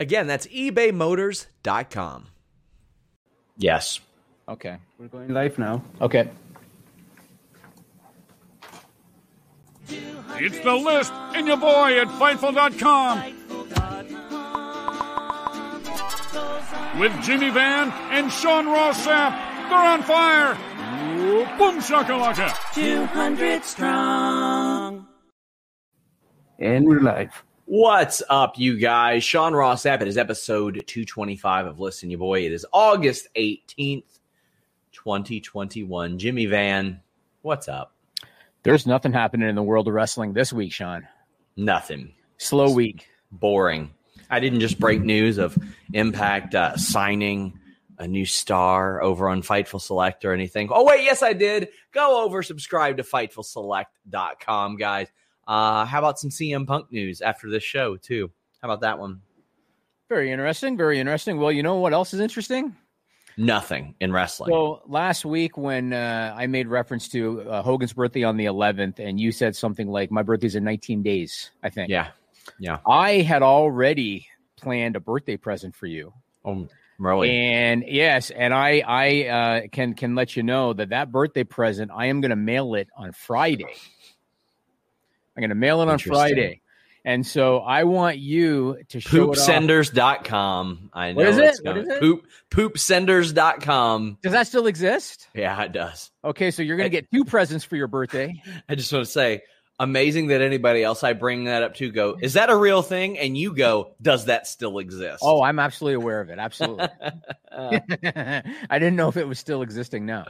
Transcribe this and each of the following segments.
Again, that's ebaymotors.com. Yes. Okay. We're going live now. Okay. It's the list and your boy at Fightful.com. With Jimmy Van and Sean Ross Sapp. They're on fire. Ooh, Boom shakalaka. 200 strong. And we're live. What's up, you guys? Sean Ross Sapp. It is episode 225 of Listen, You Boy. It is August 18th, 2021. Jimmy Van, what's up? There's nothing happening in the world of wrestling this week, Sean. Nothing. Slow week. Boring. I didn't just break news of Impact uh, signing a new star over on Fightful Select or anything. Oh, wait, yes, I did. Go over, subscribe to FightfulSelect.com, guys. Uh, how about some CM Punk news after this show, too? How about that one? Very interesting. Very interesting. Well, you know what else is interesting? Nothing in wrestling. So last week, when uh, I made reference to uh, Hogan's birthday on the 11th, and you said something like, "My birthday's in 19 days," I think. yeah. Yeah. I had already planned a birthday present for you, Oh, really? and yes, and I I uh, can can let you know that that birthday present I am going to mail it on Friday. I'm going to mail it on Friday, and so I want you to show. Poopsenders.com. I know What is it's it? What coming. is it? Poop poopsenders.com. Does that still exist? Yeah, it does. Okay, so you're going to get two presents for your birthday. I just want to say, amazing that anybody else I bring that up to go, is that a real thing? And you go, does that still exist? Oh, I'm absolutely aware of it. Absolutely. Uh, I didn't know if it was still existing now.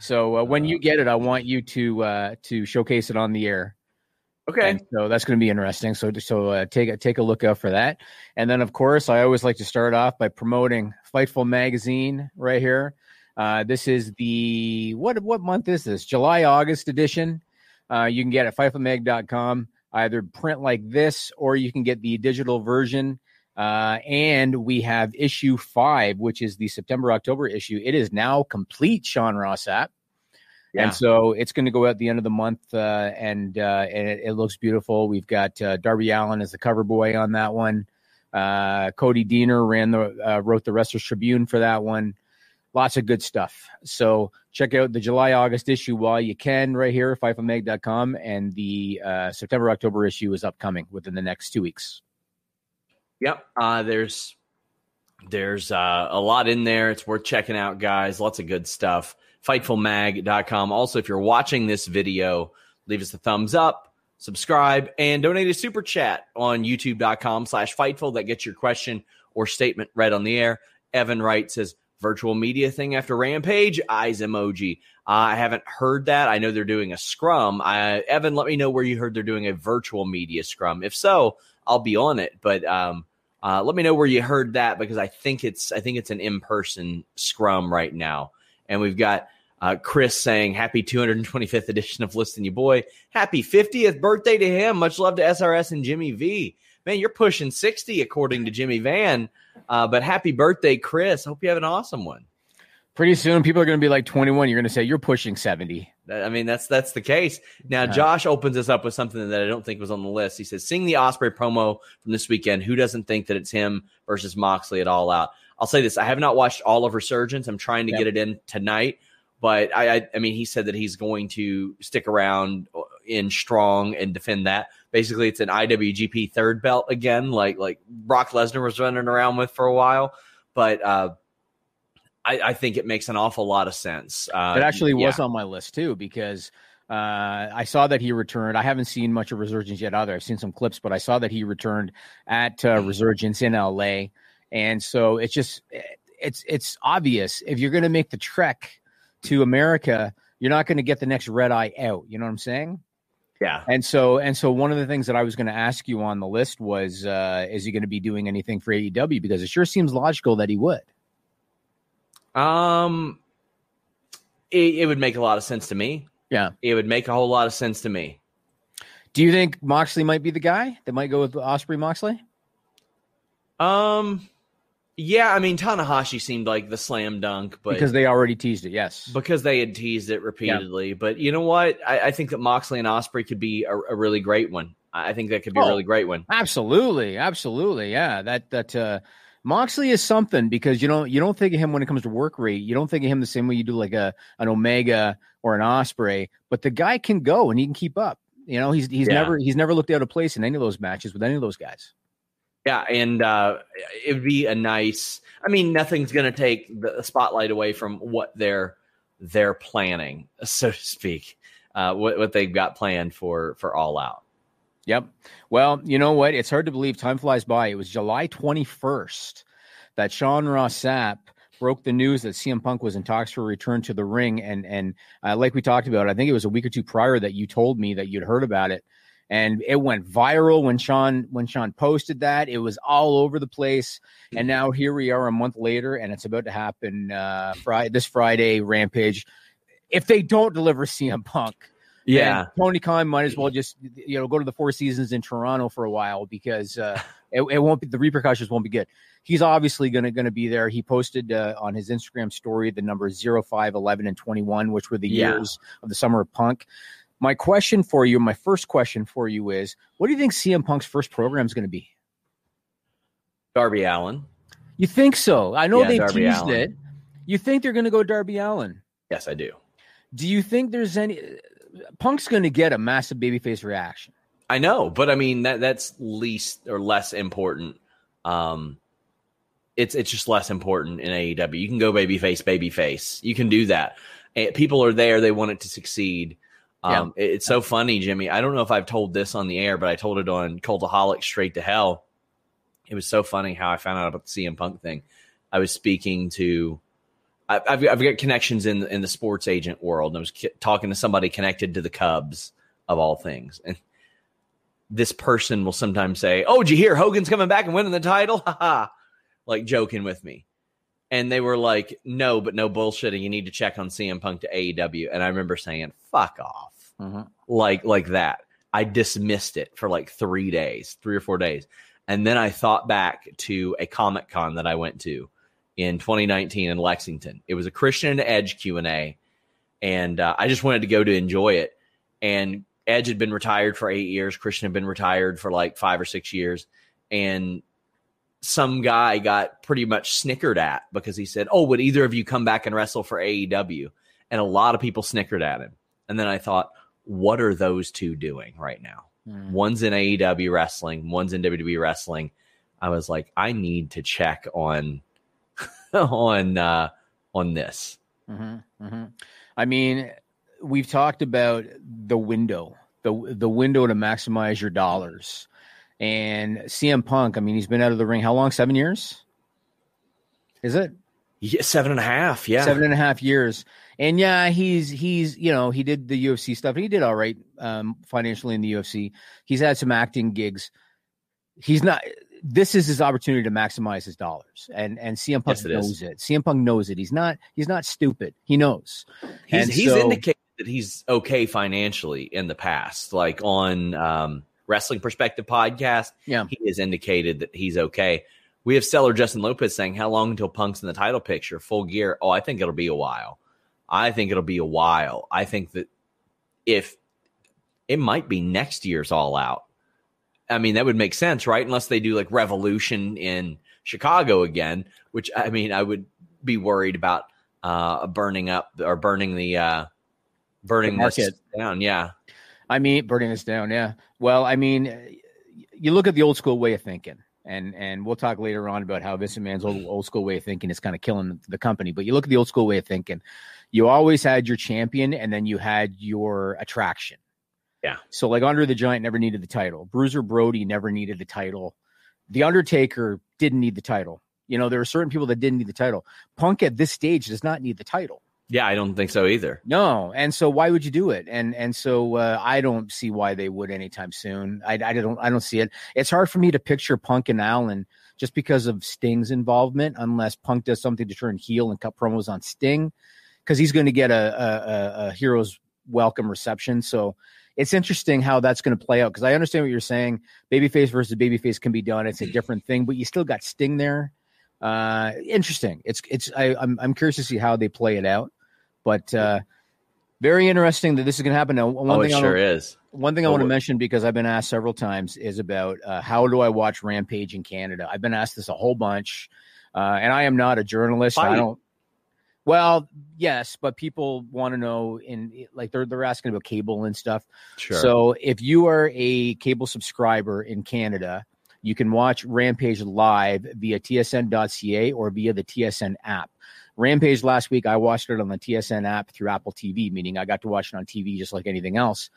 So uh, when you get it, I want you to uh, to showcase it on the air. Okay. And so that's going to be interesting. So so uh, take a take a look out for that. And then of course, I always like to start off by promoting Fightful magazine right here. Uh, this is the what what month is this? July August edition. Uh, you can get it at fightfulmag.com. Either print like this, or you can get the digital version. Uh, and we have issue five, which is the September October issue. It is now complete. Sean Ross Sapp. Yeah. And so it's going to go out the end of the month, uh, and uh, and it, it looks beautiful. We've got uh, Darby Allin as the cover boy on that one. Uh, Cody Deaner ran the uh, wrote the Wrestlers Tribune for that one. Lots of good stuff. So check out the July August issue while you can right here fightfulmag.com, and the uh, September October issue is upcoming within the next two weeks. Yep. Uh, there's there's uh, a lot in there. It's worth checking out, guys. Lots of good stuff. Fightfulmag.com. Also, if you're watching this video, leave us a thumbs up, subscribe, and donate a super chat on youtube.com slash fightful. That gets your question or statement read on the air. Evan Wright says, virtual media thing after Rampage, eyes emoji. I haven't heard that. I know they're doing a scrum. I, Evan, let me know where you heard they're doing a virtual media scrum. If so, I'll be on it. But um, uh, let me know where you heard that because I think it's I think it's an in person scrum right now. And we've got uh, Chris saying happy 225th edition of Listen You Boy. Happy 50th birthday to him. Much love to SRS and Jimmy V. Man, you're pushing 60 according to Jimmy Van. Uh, but happy birthday, Chris. Hope you have an awesome one. Pretty soon, people are going to be like 21. You're going to say you're pushing 70. I mean, that's that's the case. Now. Josh opens us up with something that I don't think was on the list. He says, "Sing the Osprey promo from this weekend. Who doesn't think that it's him versus Moxley at All Out?" I'll say this: I have not watched all of Resurgence. I'm trying to Yep. get it in tonight, but I, I, I mean, he said that he's going to stick around in strong and defend that. Basically, it's an IWGP third belt again, like like Brock Lesnar was running around with for a while. But uh, I, I think it makes an awful lot of sense. Uh, It actually yeah. was on my list too because uh, I saw that he returned. I haven't seen much of Resurgence yet either. I've seen some clips, but I saw that he returned at uh, Resurgence in LA, and so it's just it's it's obvious if you're going to make the trek to America, you're not going to get the next red eye out. You know what I'm saying? Yeah. And so and so one of the things that I was going to ask you on the list was uh, is he going to be doing anything for AEW because it sure seems logical that he would. Um, it, it would make a lot of sense to me. Yeah. It would make a whole lot of sense to me. Do you think Moxley might be the guy that might go with Osprey Moxley? Um, yeah, I mean Tanahashi seemed like the slam dunk, but because they already teased it. Yes. because they had teased it repeatedly. But you know what? I, I think that Moxley and Osprey could be a, a really great one. I think that could be a Oh. really great one. Absolutely, absolutely, yeah. That that uh, Moxley is something because you don't you don't think of him when it comes to work rate. You don't think of him the same way you do like a an Omega or an Osprey. But the guy can go and he can keep up. You know, he's he's Yeah. never he's never looked out of place in any of those matches with any of those guys. Yeah, and uh, it would be a nice. I mean, nothing's going to take the spotlight away from what they're they're planning, so to speak. Uh, what what they've got planned for for All Out. Yep. Well, you know what? It's hard to believe time flies by. It was July 21st that Sean Ross Sapp broke the news that CM Punk was in talks for a return to the ring. And and uh, like we talked about, I think it was a week or two prior that you told me that you'd heard about it. And it went viral when Sean when Sean posted that. It was all over the place. And now here we are a month later, and it's about to happen uh Friday this Friday, Rampage. If they don't deliver CM Punk, yeah, Tony Khan might as well just you know go to the Four Seasons in Toronto for a while because uh, it, it won't be the repercussions won't be good. He's obviously going to going to be there. He posted uh, on his Instagram story the numbers 0, 5, 11, and 21, which were the Yeah. years of the summer of punk. My question for you, my first question for you is, what do you think CM Punk's first program is going to be? Darby Allin. You think so? I know Yeah, they Darby teased Allin. it. You think they're going to go Darby Allin? Yes, I do. Do you think there's any? Punk's going to get a massive babyface reaction. I know, but I mean that that's least or less important. Um, it's it's just less important in AEW. You can go babyface, babyface. You can do that. People are there; they want it to succeed. Um, it- It's so funny, Jimmy. I don't know if I've told this on the air, but I told it on Cultaholic Straight to Hell. It was so funny how I found out about the CM Punk thing. I was speaking to, I, I've, I've got connections in in the sports agent world, and I was ki- talking to somebody connected to the Cubs of all things, and this person will sometimes say, "Oh, did you hear Hogan's coming back and winning the title?" Ha ha, like joking with me. And they were like, "No, but no bullshitting. You need to check on CM Punk to AEW." And I remember saying, "Fuck off." like like that. I dismissed it for like three days, three or four days, and then I thought back to a Comic Con that I went to in 2019 in Lexington. It was a Christian and Edge Q and A, and uh, I just wanted to go to enjoy it. And Edge had been retired for eight years. Christian had been retired for like five or six years, and some guy got pretty much snickered at because he said, "Oh, would either of you come back and wrestle for AEW?" And a lot of people snickered at him. And then I thought, what are those two doing right now? One's in AEW wrestling, one's in WWE wrestling. I was like, I need to check on on uh on this. Mm-hmm, hmm I mean, we've talked about the window, the the window to maximize your dollars, and CM Punk. I mean, he's been out of the ring how long? Seven years. Is it Yeah, seven and a half. Yeah. seven and a half years? And yeah, he's he's you know he did the UFC stuff. He did all right um, financially in the UFC. He's had some acting gigs. He's not. This is his opportunity to maximize his dollars, and and CM Punk Yes, it is. knows it. CM Punk knows it. He's not. He's not stupid. He knows. He's, And he's so- indicated that he's okay financially in the past, like on um, Wrestling Perspective podcast. Yeah. he has indicated that he's okay. We have seller Justin Lopez saying, "How long until Punk's in the title picture, full gear?" Oh, I think it'll be a while. I think it'll be a while. I think that if it might be next year's All Out. I mean, that would make sense, right? Unless they do like Revolution in Chicago again, which I mean, I would be worried about uh, burning up or burning the uh, burning The this market. down. Yeah, I mean, burning this down. Yeah. Well, I mean, eh, you look at the old school way of thinking. And and we'll talk later on about how Vince McMahon's old, old school way of thinking is kind of killing the company. But you look at the old school way of thinking, you always had your champion and then you had your attraction. Yeah. So like Andre the Giant never needed the title. Bruiser Brody never needed the title. The Undertaker didn't need the title. You know, there are certain people that didn't need the title. Punk at this stage does not need the title. Yeah, I don't think so either. No, and so why would you do it? And and so uh, I don't see why they would anytime soon. I, I don't I don't see it. It's hard for me to picture Punk and Allin just because of Sting's involvement, unless Punk does something to turn heel and cut promos on Sting, because he's going to get a, a, a, hero's welcome reception. So it's interesting how that's going to play out because I understand what you're saying. Babyface versus babyface can be done. It's a different thing, but you still got Sting there. Uh, interesting. It's it's I, I'm I'm curious to see how they play it out. But uh, very interesting that this is going to happen. Now, one oh, thing it I sure wanna- is. one thing I Well, want to mention because I've been asked several times is about uh, how do I watch Rampage in Canada? I've been asked this a whole bunch, uh, and I am not a journalist. I don't. Well, yes, but people want to know in like they're they're asking about cable and stuff. Sure. So if you are a cable subscriber in Canada, you can watch Rampage live via tsn.ca or via the TSN app. Rampage last week, I watched it on the TSN app through Apple TV, meaning I got to watch it on TV just like anything else.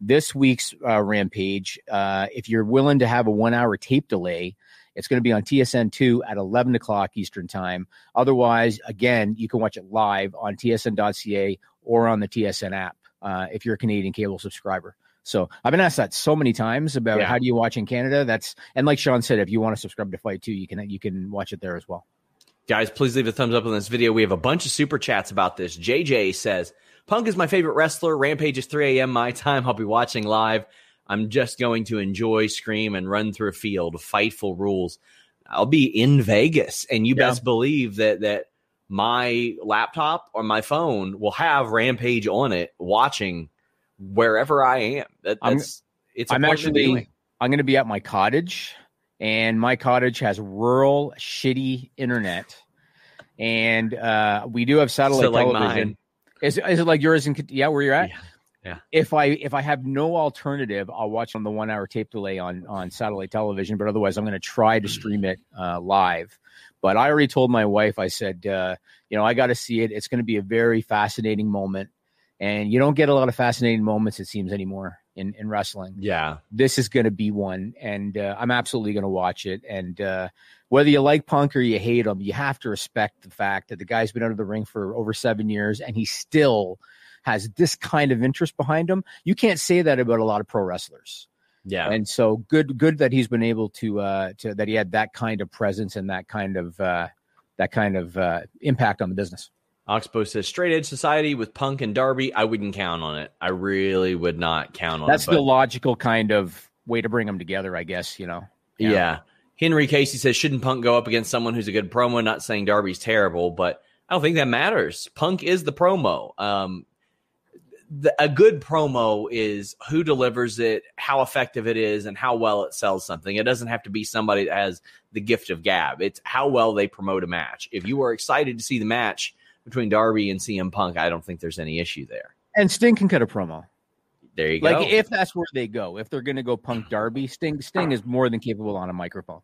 This week's uh, Rampage, uh, if you're willing to have a one hour tape delay, it's going to be on TSN2 at 11 o'clock Eastern Time. Otherwise, again, you can watch it live on tsn.ca or on the TSN app uh, if you're a Canadian cable subscriber. So I've been asked that so many times about Yeah. how do you watch in Canada. That's and like Sean said, if you want to subscribe to FITE TV, you can you can watch it there as well. Guys, please leave a thumbs up on this video. We have a bunch of super chats about this. JJ says, Punk is my favorite wrestler. Rampage is 3 a.m. my time. I'll be watching live. I'm just going to enjoy, scream, and run through a field. Fightful rules. I'll be in Vegas, and you Yeah. best believe that that my laptop or my phone will have Rampage on it, watching wherever I am. That, I'm- that's it's. a I'm of the actually. I'm going to be at my cottage, and my cottage has rural shitty internet, and uh, we do have satellite So like television. mine. Is is it like yours? In yeah, where you're at? Yeah. Yeah. If I if I have no alternative, I'll watch on the one hour tape delay on on satellite television. But otherwise, I'm going to try to stream it uh, live. But I already told my wife. I said, uh, you know, I got to see it. It's going to be a very fascinating moment, and you don't get a lot of fascinating moments. It seems anymore in in wrestling. Yeah. this is going to be one and uh, i'm absolutely going to watch it. And uh, whether you like punk or you hate him you have to respect the fact that the guy's been out of the ring for over seven years and he still has this kind of interest behind him. You can't say that about a lot of pro wrestlers. Yeah. and so good good that he's been able to uh to that he had that kind of presence and that kind of uh that kind of uh impact on the business Oxbow says straight edge society with Punk and Darby. I wouldn't count on it. I really would not count on that's it. the but- logical kind of way to bring them together i guess you know yeah. Henry Casey says shouldn't Punk go up against someone who's a good promo? Not saying Darby's terrible, but I don't think that matters. Punk is the promo. Um, the, a good promo is who delivers it, how effective it is, and how well it sells something. It doesn't have to be somebody that has the gift of gab. It's how well they promote a match. If you are excited to see the match between Darby and CM Punk, I don't think there's any issue there. and sting can cut a promo There you Like go. Like if that's where they go, if they're going to go Punk Darby, Sting Sting is more than capable on a microphone.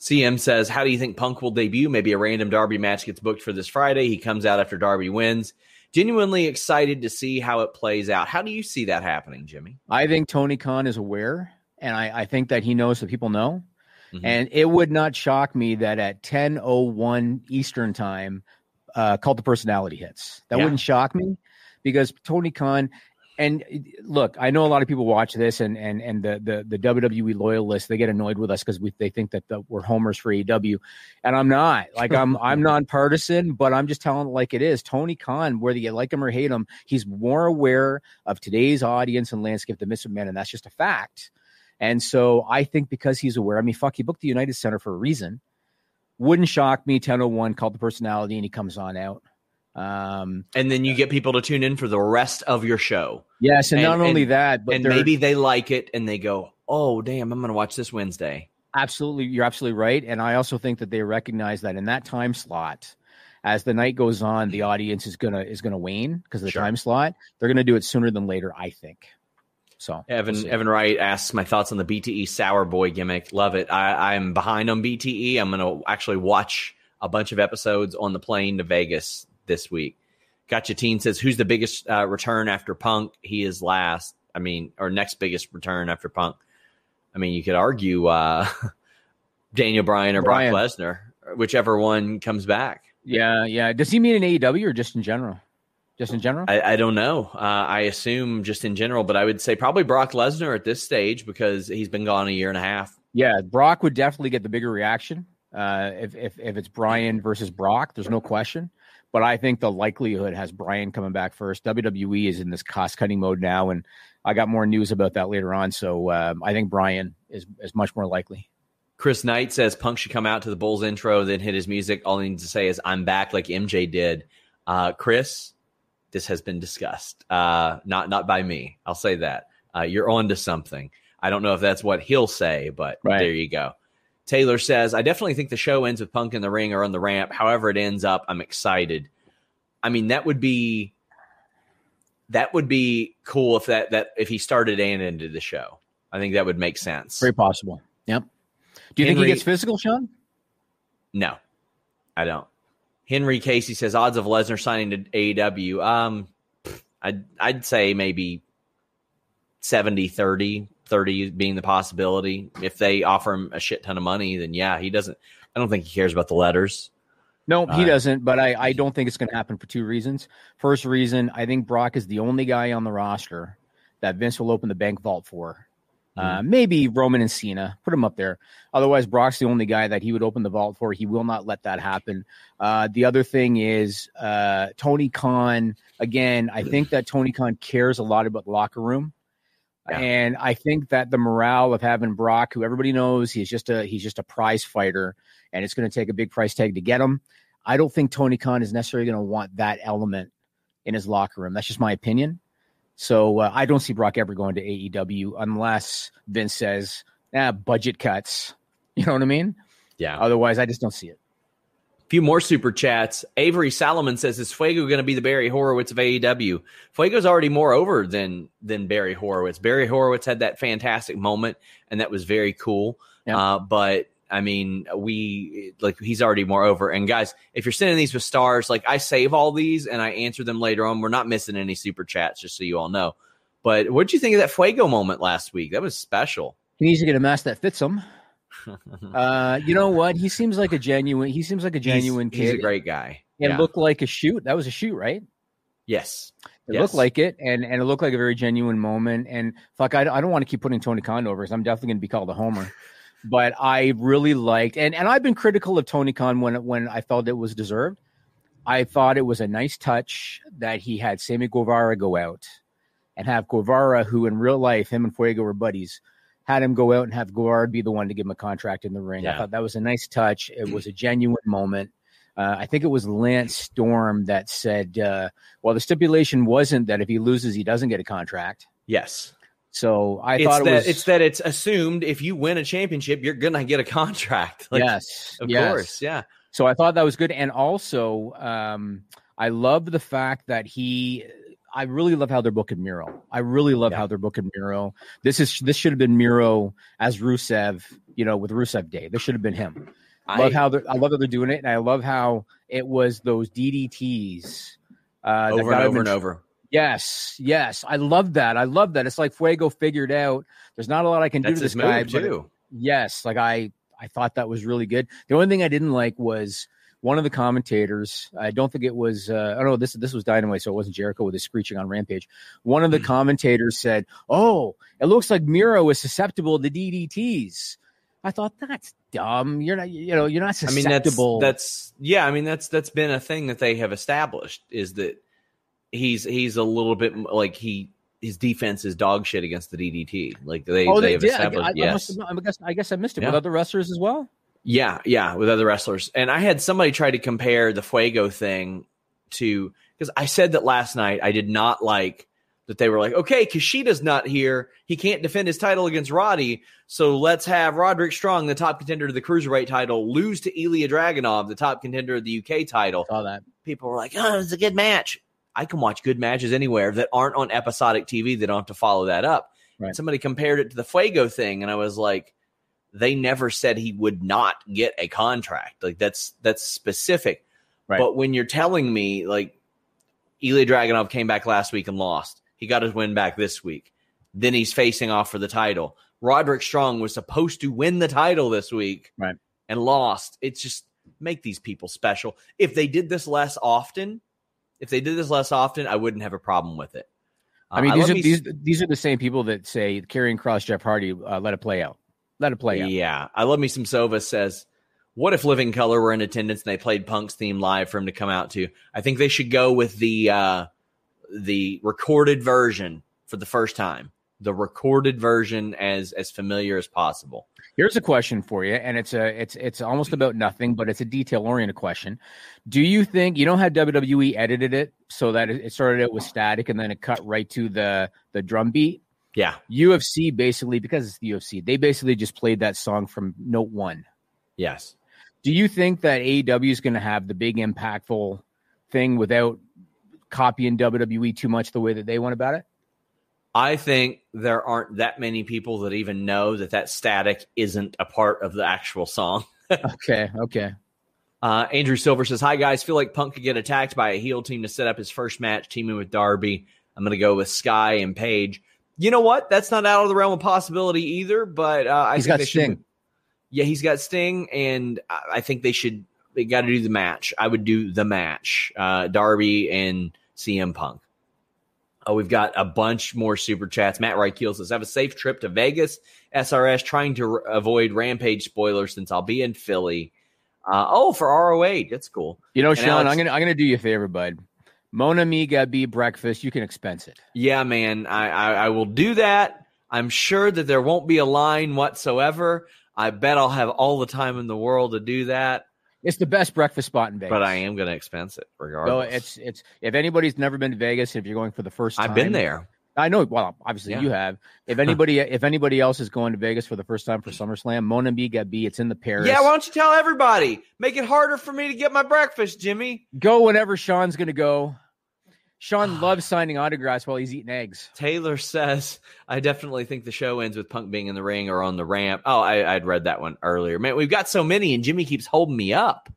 CM says, How do you think Punk will debut? Maybe a random Darby match gets booked for this Friday. He comes out after Darby wins. Genuinely excited to see how it plays out. How do you see that happening, Jimmy? I think Tony Khan is aware, and I, I think that he knows that people know. Mhm. And it would not shock me that at ten oh one Eastern time, uh, cult of personality hits. That Yeah. wouldn't shock me because Tony Khan. And look, I know a lot of people watch this, and and and the the, the WWE loyalists they get annoyed with us because we they think that the, we're homers for AEW, and I'm not. Like I'm I'm nonpartisan, but I'm just telling it like it is. Tony Khan, whether you like him or hate him, he's more aware of today's audience and landscape than Mr. McMahon, and that's just a fact. And so I think because he's aware, I mean, fuck, he booked the United Center for a reason. Wouldn't shock me. 1001 called the personality, and he comes on out. Um, And then you get people to tune in for the rest of your show. yes, and, And- not only and- that, but and maybe they like it and they go, Oh, damn, I'm going to watch this Wednesday. absolutely, you're absolutely right. And I also think that they recognize that in that time slot, as the night goes on, the audience is gonna is gonna wane because of the Sure. time slot. They're gonna do it sooner than later, I think. So Evan we'll. Evan Wright asks my thoughts on the BTE Sour Boy gimmick. Love it. I, I'm behind on BTE. I'm going to actually watch a bunch of episodes on the plane to Vegas this week. Gotcha Teen says, "Who's the biggest uh, return after Punk? He is last. I mean, or next biggest return after Punk. I mean, you could argue uh, Daniel Bryan or. Brock Lesnar, whichever one comes back. yeah, yeah. Does he mean in AEW or just in general? Just in general? I, I don't know. Uh, I assume just in general, but I would say probably Brock Lesnar at this stage because he's been gone a year and a half. Yeah, Brock would definitely get the bigger reaction uh, if, if if it's Brian versus Brock. There's no question. But I think the likelihood has Brian coming back first. WWE is in this cost cutting mode now, and I got more news about that later on. So um, I think Brian is is much more likely. Chris Knight says Punk should come out to the Bulls intro, then hit his music. All he needs to say is "I'm back," like MJ did. Uh, Chris, this has been discussed. Uh, not not by me. I'll say that. Uh, you're on to something. I don't know if that's what he'll say, but Right. there you go. Taylor says, I definitely think the show ends with Punk in the ring or on the ramp. However, it ends up, I'm excited. I mean, that would be that would be cool if that that if he started and ended the show. I think that would make sense. Very possible. Yep. Do you think he gets physical, Sean? No, I don't. Henry Casey says odds of Lesnar signing to AEW. Um, I'd I'd say maybe 70 30, 30 being the possibility. If they offer him a shit ton of money, then yeah, he doesn't. I don't think he cares about the letters. No, he Uh, doesn't. But I, I don't think it's going to happen for two reasons. First reason, I think Brock is the only guy on the roster that Vince will open the bank vault for. Uh, maybe Roman and Cena, put him up there. Otherwise, Brock's the only guy that he would open the vault for. He will not let that happen. Uh, the other thing is uh, Tony Khan. Again, I think that Tony Khan cares a lot about the locker room. Yeah. And I think that the morale of having Brock, who everybody knows he's just a he's just a prize fighter, and it's going to take a big price tag to get him. I don't think Tony Khan is necessarily going to want that element in his locker room. That's just my opinion. So uh, I don't see Brock ever going to AEW unless Vince says, "Ah, budget cuts." You know what I mean? Yeah. Otherwise, I just don't see it. A few more super chats. Avery Salomon says, "Is Fuego going to be the Barry Horowitz of AEW?" Fuego's already more over than than Barry Horowitz. Barry Horowitz had that fantastic moment, and that was very cool. Yeah. Uh, but I mean, we like he's already more over. And guys, if you're sending these with stars, like I save all these and I answer them later on. We're not missing any super chats, just so you all know. But what did you think of that Fuego moment last week? That was special. He needs to get a mask that fits him. Uh, you know what? He seems like a genuine. He seems like a genuine he's, kid. he's a great guy. and Yeah. looked like a shoot. That was a shoot, right? yes. It Yes. looked like it, and and it looked like a very genuine moment. And fuck, I, I don't want to keep putting Tony Khan over because I'm definitely going to be called a homer. but I really liked, and and I've been critical of Tony Khan when when I felt it was deserved. I thought it was a nice touch that he had Sammy Guevara go out and have Guevara, who in real life him and Fuego were buddies, had him go out and have Guevara be the one to give him a contract in the ring. I thought that was a nice touch. It was a genuine moment. Uh, I think it was Lance Storm that said, uh, "Well, the stipulation wasn't that if he loses, he doesn't get a contract." Yes. So I it's thought that was it's that it's assumed if you win a championship, you're gonna get a contract. Like, yes, of yes. course, yeah. So I thought that was good, and also um, I love the fact that he. I really love how they're booking Miro. I really love Yeah. how they're booking Miro. This is this should have been Miro as Rusev, you know, with Rusev Day. This should have been him. I, love how they're, I love that they're doing it, and I love how it was those DDTs uh, over and over and over. Yes, yes, I love that. I love that. It's like Fuego figured out. There's not a lot I can do to this guy, too. yes, like I, I thought that was really good. The only thing I didn't like was one of the commentators. I don't think it was. Uh, I don't know. This this was Dynamite, so it wasn't Jericho with his screeching on Rampage. One of the Hmm. commentators said, "Oh, it looks like Miro is susceptible to DDTs." I thought that's dumb. You're not, you know, you're not susceptible. I mean, that's that's yeah. I mean, that's that's been a thing that they have established is that he's he's a little bit like he his defense is dog shit against the DDT. Like they oh, they they have did. I, established. I, I, yes. have, I guess I guess I missed it Yeah. with other wrestlers as well. Yeah, yeah, with other wrestlers. And I had somebody try to compare the Fuego thing to because I said that last night. I did not like that they were like, okay, Kushida's not here. He can't defend his title against Roddy. So let's have Roderick Strong, the top contender to the cruiserweight title, lose to Ilya Dragunov, the top contender of the UK title. Saw that. People were like, oh, it's a good match. I can watch good matches anywhere that aren't on episodic TV that don't have to follow that up. Right. somebody compared it to the Fuego thing, and I was like, they never said he would not get a contract. Like that's that's specific. Right. But when you're telling me like Ilya Dragunov came back last week and lost, he got his win back this week. Then he's facing off for the title. Roderick Strong was supposed to win the title this week, Right. and lost. It's just make these people special. If they did this less often, if they did this less often, I wouldn't have a problem with it. I mean, Uh, these let are me- these these are the same people that say carrying cross Jeff Hardy, uh, let it play out, let it play out. Yeah, I love me some Sova says, "What if Living Colour were in attendance and they played Punk's theme live for him to come out to?" I think they should go with the uh, the recorded version for the first time. The recorded version as as familiar as possible. Here's a question for you, and it's a it's it's almost about nothing, but it's a detail oriented question. Do you think you know how WWE edited it so that it started out with static and then it cut right to the the drum beat? Yeah, UFC basically because it's the UFC, they basically just played that song from note one. yes. Do you think that AEW is going to have the big impactful thing without copying WWE too much the way that they went about it? I think there aren't that many people that even know that that static isn't a part of the actual song. Okay, okay. Uh, Andrew Silver says, "Hi guys, feel like Punk could get attacked by a heel team to set up his first match, teaming with Darby. I'm going to go with Sky and Page. You know what? That's not out of the realm of possibility either. But uh, I He's think got they Sting. Should, yeah, he's got Sting, and I I think they should. They got to do the match. I would do the match. Uh, Darby and CM Punk. Oh, we've got a bunch more super chats. Matt Reichel says, "Have a safe trip to Vegas. SRS trying to r- avoid Rampage spoilers since I'll be in Philly." Uh, oh, for ROH, that's cool. You know, And Sean, Alex- I'm gonna I'm gonna do you a favor, bud. Mon Ami Gabi breakfast. You can expense it. Yeah, man, I, I I will do that. I'm sure that there won't be a line whatsoever. I bet I'll have all the time in the world to do that, It's the best breakfast spot in Vegas. but I am going to expense it So regardless. it's it's if anybody's never been to Vegas, if you're going for the first time, I've been there. I know. Well, obviously Yeah. you have. If anybody if anybody else is going to Vegas for the first time for SummerSlam, Mona B. It's in the Paris. Yeah, why don't you tell everybody? Make it harder for me to get my breakfast, Jimmy. go whenever Sean's going to go. Sean loves signing autographs while he's eating eggs. Taylor says, I definitely think the show ends with Punk being in the ring or on the ramp. Oh, I, I'd read that one earlier. Man, we've got so many, and Jimmy keeps holding me up.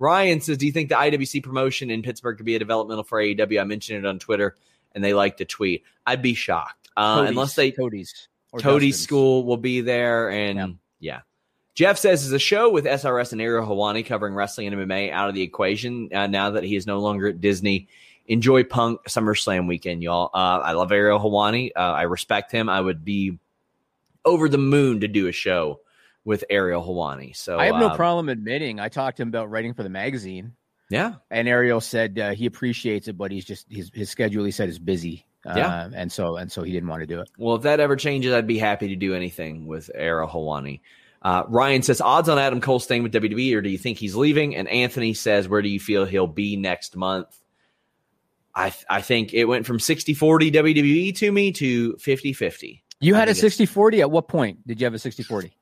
Ryan says, Do you think the IWC promotion in Pittsburgh could be a developmental for AEW? I mentioned it on Twitter, and they like to tweet. I'd be shocked. Uh, Cody's, unless they Cody's or Toady Dustin's. School will be there, and Yeah. yeah. Jeff says, "Is a show with SRS and Ariel Helwani covering wrestling and MMA out of the equation uh, now that he is no longer at Disney? Enjoy Punk SummerSlam weekend, y'all. Uh, I love Ariel Helwani. Uh, I respect him. I would be over the moon to do a show with Ariel Helwani. So I have no uh, problem admitting I talked to him about writing for the magazine, Yeah, and Ariel said uh, he appreciates it, but he's just his his schedule. He said is busy. Uh, Yeah. and so and so he didn't want to do it. Well, if that ever changes, I'd be happy to do anything with Ariel Helwani. Uh, Ryan says, odds on Adam Cole staying with WWE, or do you think he's leaving? And Anthony says, where do you feel he'll be next month? I, I think it went from 60 40 WWE to me to 50 50 You had a think 60 40. At what point did you have a 60 40?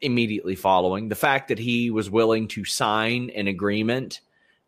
immediately following. The fact that he was willing to sign an agreement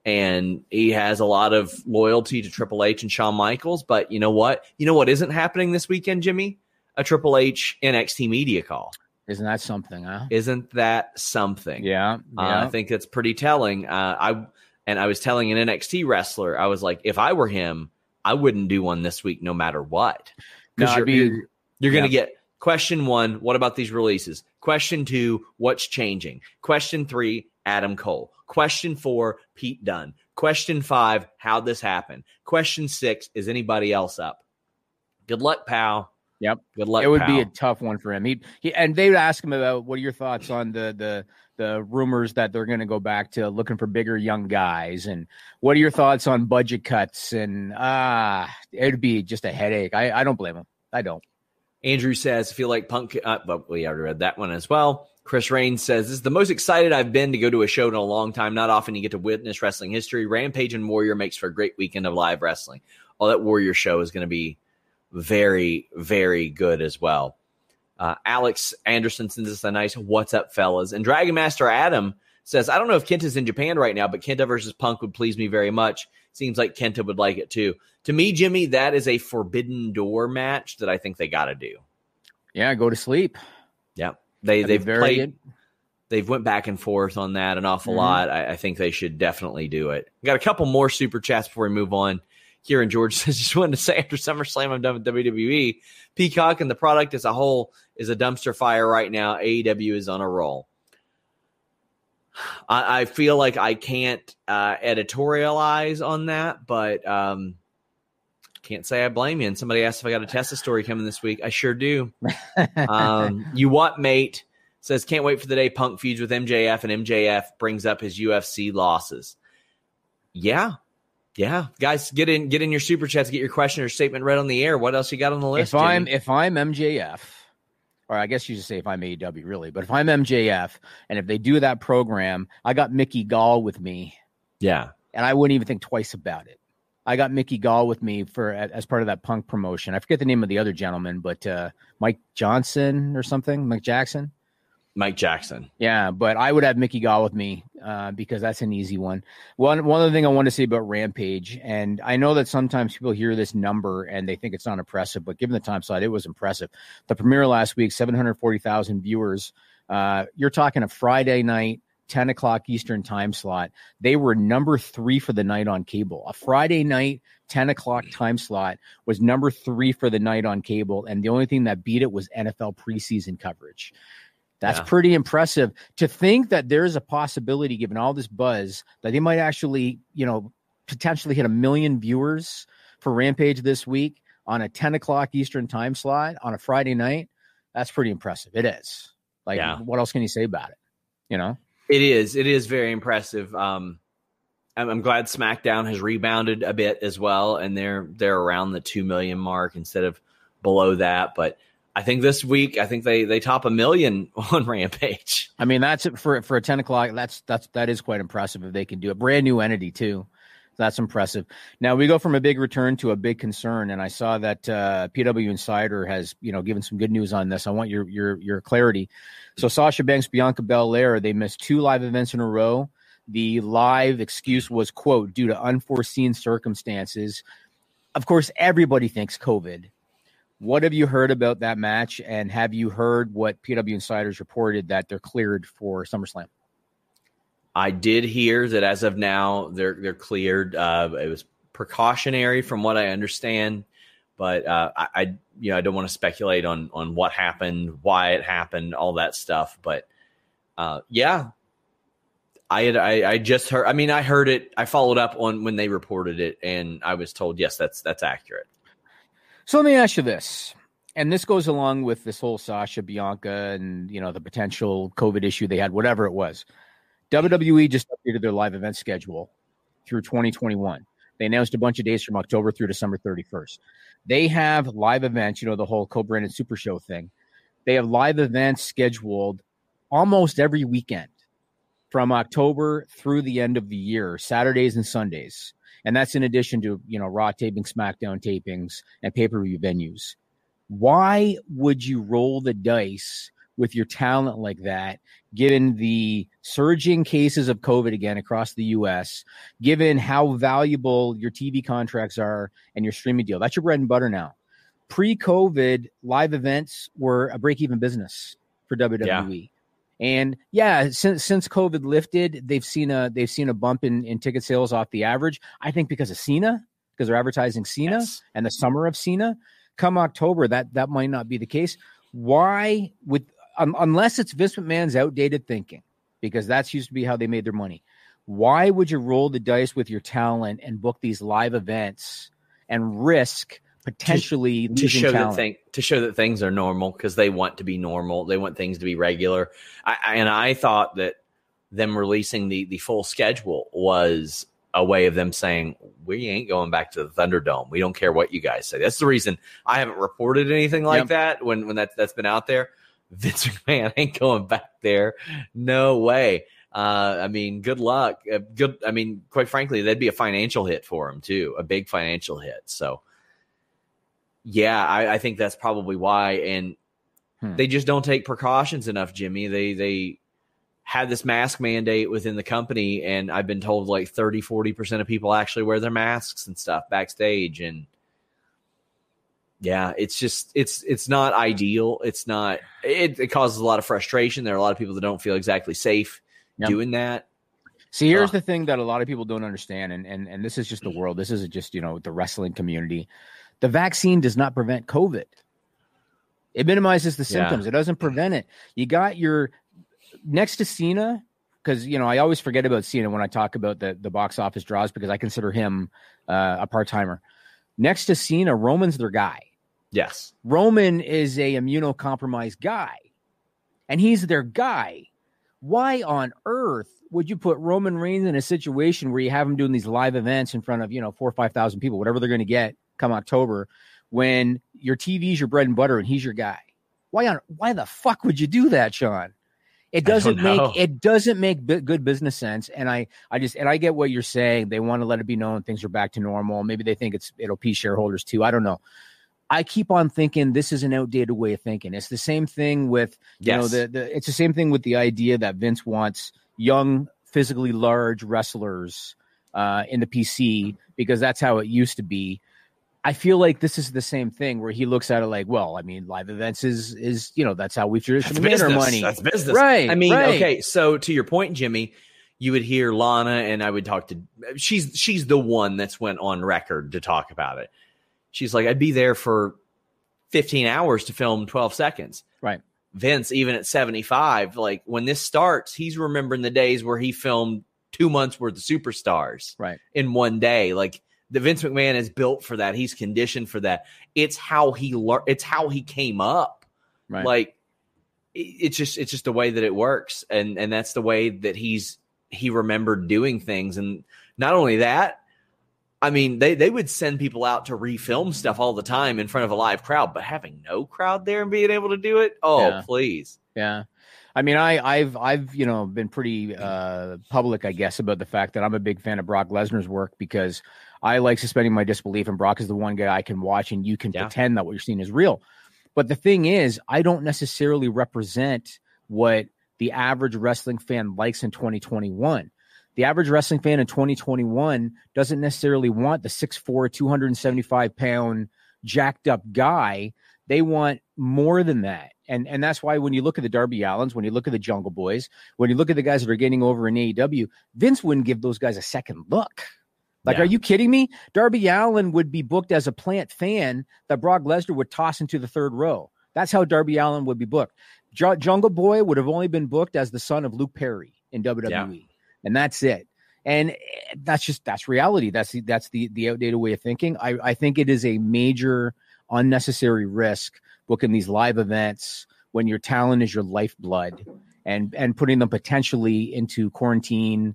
and he has a lot of loyalty to Triple H and Shawn Michaels. But you know what? You know what isn't happening this weekend, Jimmy? A Triple H NXT media call. Isn't that something, huh? Isn't that something? Yeah. Uh. I think that's pretty telling. Uh, I and I was telling an NXT wrestler, I was like, if I were him, I wouldn't do one this week, no matter what, because I'd you're, be- you're, you're going to get question one. What about these releases? Question two, what's changing? Question three, Adam Cole. Question four, Pete Dunne. Question five, how'd this happen? Question six, is anybody else up? Good luck, pal. Yep. Good luck. it would be a tough one for him. He, he and they would ask him about what are your thoughts on the the the rumors that they're going to go back to looking for bigger young guys and what are your thoughts on budget cuts and ah it'd be just a headache. I I don't blame him. I don't. Andrew says, I feel like Punk, uh, but we already read that one as well. Chris Raines says, This is the most excited I've been to go to a show in a long time. Not often you get to witness wrestling history. Rampage and Warrior makes for a great weekend of live wrestling. Oh, that Warrior show is going to be very, very good as well. Uh, Alex Anderson sends us a nice what's up, fellas. And Dragon Master Adam says, I don't know if Kenta's in Japan right now, but Kenta versus Punk would please me very much. Seems like Kenta would like it too. To me, Jimmy, that is a forbidden door match that I think they got to do. Yeah, go to sleep. Yeah, they That'd they've very played. good. They've went back and forth on that an awful Mhm. lot. I, I think they should definitely do it. Got a couple more super chats before we move on. Here in George says, just wanted to say after SummerSlam, I'm done with WWE. Peacock and the product as a whole is a dumpster fire right now. AEW is on a roll. I, I feel like I can't uh, editorialize on that, but um, can't say I blame you. And somebody asked if I got a Tesla story coming this week. I sure do. um, you what, mate? Says can't wait for the day Punk feuds with MJF and MJF brings up his UFC losses. Yeah, yeah, guys, get in, get in your super chats, get your question or statement read on the air. What else you got on the list? if I'm Jimmy? if I'm MJF, or I guess you should say if I'm AEW, really, but if I'm MJF, and if they do that program, I got Mickey Gall with me, yeah, and I wouldn't even think twice about it. I got Mickey Gall with me for as part of that punk promotion. I forget the name of the other gentleman, but uh, Mike Johnson or something, Mike Jackson. Mike Jackson. Yeah, but I would have Mickey Gall with me uh, because that's an easy one. One one other thing I want to say about Rampage, and I know that sometimes people hear this number and they think it's not impressive, but given the time slot, it was impressive. The premiere last week, seven hundred forty thousand viewers. Uh, you're talking a Friday night. 10 o'clock Eastern time slot. They were number three for the night on cable. A Friday night, 10 o'clock time slot was number three for the night on cable. And the only thing that beat it was NFL preseason coverage. That's Yeah. pretty impressive to think that there's a possibility, given all this buzz, that they might actually, you know, potentially hit a million viewers for Rampage this week on a 10 o'clock Eastern time slot on a Friday night. That's pretty impressive. It is. Like, Yeah. what else can you say about it? You know? It is. It is very impressive. Um, I'm, I'm glad SmackDown has rebounded a bit as well, and they're they're around the two million mark instead of below that. But I think this week, I think they they top a million on Rampage. I mean, that's it for for a ten o'clock. That's that's that is quite impressive if they can do a Brand new entity too. That's impressive. Now we go from a big return to a big concern, and I saw that uh, PW Insider has you know given some good news on this. I want your your your clarity. So Sasha Banks, Bianca Belair, they missed two live events in a row. The live excuse was quote due to unforeseen circumstances. Of course, everybody thinks COVID. What have you heard about that match? And have you heard what PW Insiders reported that they're cleared for SummerSlam? I did hear that as of now they're they're cleared. Uh, it was precautionary from what I understand, but uh, I, I you know I don't want to speculate on on what happened, why it happened, all that stuff. But uh, yeah, I had I, I just heard. I mean, I heard it. I followed up on when they reported it, and I was told yes, that's that's accurate. So let me ask you this. And this goes along with this whole Sasha Bianca and you know the potential COVID issue they had, whatever it was. WWE just updated their live event schedule through 2021. They announced a bunch of dates from October through December 31st. They have live events, you know, the whole co-branded super show thing. They have live events scheduled almost every weekend from October through the end of the year, Saturdays and Sundays. And that's in addition to, you know, Raw taping, SmackDown tapings, and pay-per-view venues. Why would you roll the dice with your talent like that, given the surging cases of COVID again across the US, given how valuable your TV contracts are and your streaming deal? That's your bread and butter now. Pre-COVID, live events were a break-even business for WWE. And yeah, since since COVID lifted, they've seen a they've seen a bump in, in ticket sales off the average. I think because of Cena, because they're advertising Cena Yes. and the summer of Cena. Come October, that that might not be the case. Why would um, unless it's Vince McMahon's outdated thinking, because that's used to be how they made their money. Why would you roll the dice with your talent and book these live events and risk potentially to losing show talent? that thing to show that things are normal because they want to be normal. They want things to be regular. I, I, and I thought that them releasing the the full schedule was a way of them saying we ain't going back to the Thunderdome. We don't care what you guys say. That's the reason I haven't reported anything like Yep. that when when that that's been out there. Vince McMahon ain't going back there. No way. Uh, I mean, good luck. Uh, good. I mean, quite frankly, that'd be a financial hit for him too, a big financial hit. So, yeah, I, I think that's probably why. And Hmm. they just don't take precautions enough, Jimmy. They they had this mask mandate within the company, and I've been told like 30, 40 percent of people actually wear their masks and stuff backstage, and yeah, it's just it's it's not ideal. It's not. It, it causes a lot of frustration. There are a lot of people that don't feel exactly safe Yep. doing that. See, here's Ugh. the thing that a lot of people don't understand, and and and this is just the world. This isn't just you know the wrestling community. The vaccine does not prevent COVID. It minimizes the Yeah. symptoms. It doesn't prevent it. You got your next to Cena, because you know I always forget about Cena when I talk about the the box office draws because I consider him uh, a part timer. Next to Cena, Roman's their guy. Yes. Roman is a immunocompromised guy, and he's their guy. Why on earth would you put Roman Reigns in a situation where you have him doing these live events in front of you know four or five thousand people, whatever they're going to get come October, when your TV's your bread and butter and he's your guy? Why on why the fuck would you do that, Sean? It doesn't make it doesn't make bi- good business sense, and I I just and I get what you're saying. They want to let it be known things are back to normal. Maybe they think it's it'll appease shareholders too. I don't know. I keep on thinking this is an outdated way of thinking. It's the same thing with you know the, the it's the same thing with the idea that Vince wants young, physically large wrestlers uh, in the PC because that's how it used to be. I feel like this is the same thing where he looks at it like, well, I mean, live events is is you know that's how we've traditionally made our money. That's business. Right, I mean, right. okay. So to your point, Jimmy, you would hear Lana, and I would talk to. She's she's the one that's went on record to talk about it. She's like, I'd be there for 15 hours to film 12 seconds. Right. Vince, even at 75, like when this starts, he's remembering the days where he filmed two months worth of superstars Right. in one day. Like the Vince McMahon is built for that. He's conditioned for that. It's how he learned. It's how he came up. Right. Like it's just it's just the way that it works, and and that's the way that he's he remembered doing things. And not only that, I mean they they would send people out to refilm stuff all the time in front of a live crowd, but having no crowd there and being able to do it, oh Yeah. please, Yeah. I mean, I, I've, I've, you know, been pretty uh, public, I guess, about the fact that I'm a big fan of Brock Lesnar's work because I like suspending my disbelief, and Brock is the one guy I can watch, and you can Yeah. pretend that what you're seeing is real. But the thing is, I don't necessarily represent what the average wrestling fan likes in 2021. The average wrestling fan in 2021 doesn't necessarily want the 6'4, 275 pound jacked up guy. They want more than that. And and that's why when you look at the Darby Allins, when you look at the Jungle Boys, when you look at the guys that are getting over in AEW, Vince wouldn't give those guys a second look. Like, Yeah. are you kidding me? Darby Allin would be booked as a plant fan that Brock Lesnar would toss into the third row. That's how Darby Allin would be booked. Ju- Jungle Boy would have only been booked as the son of Luke Perry in WWE, and that's it. And eh, that's just that's reality. That's the, that's the the outdated way of thinking. I I think it is a major unnecessary risk booking these live events when your talent is your lifeblood and and putting them potentially into quarantine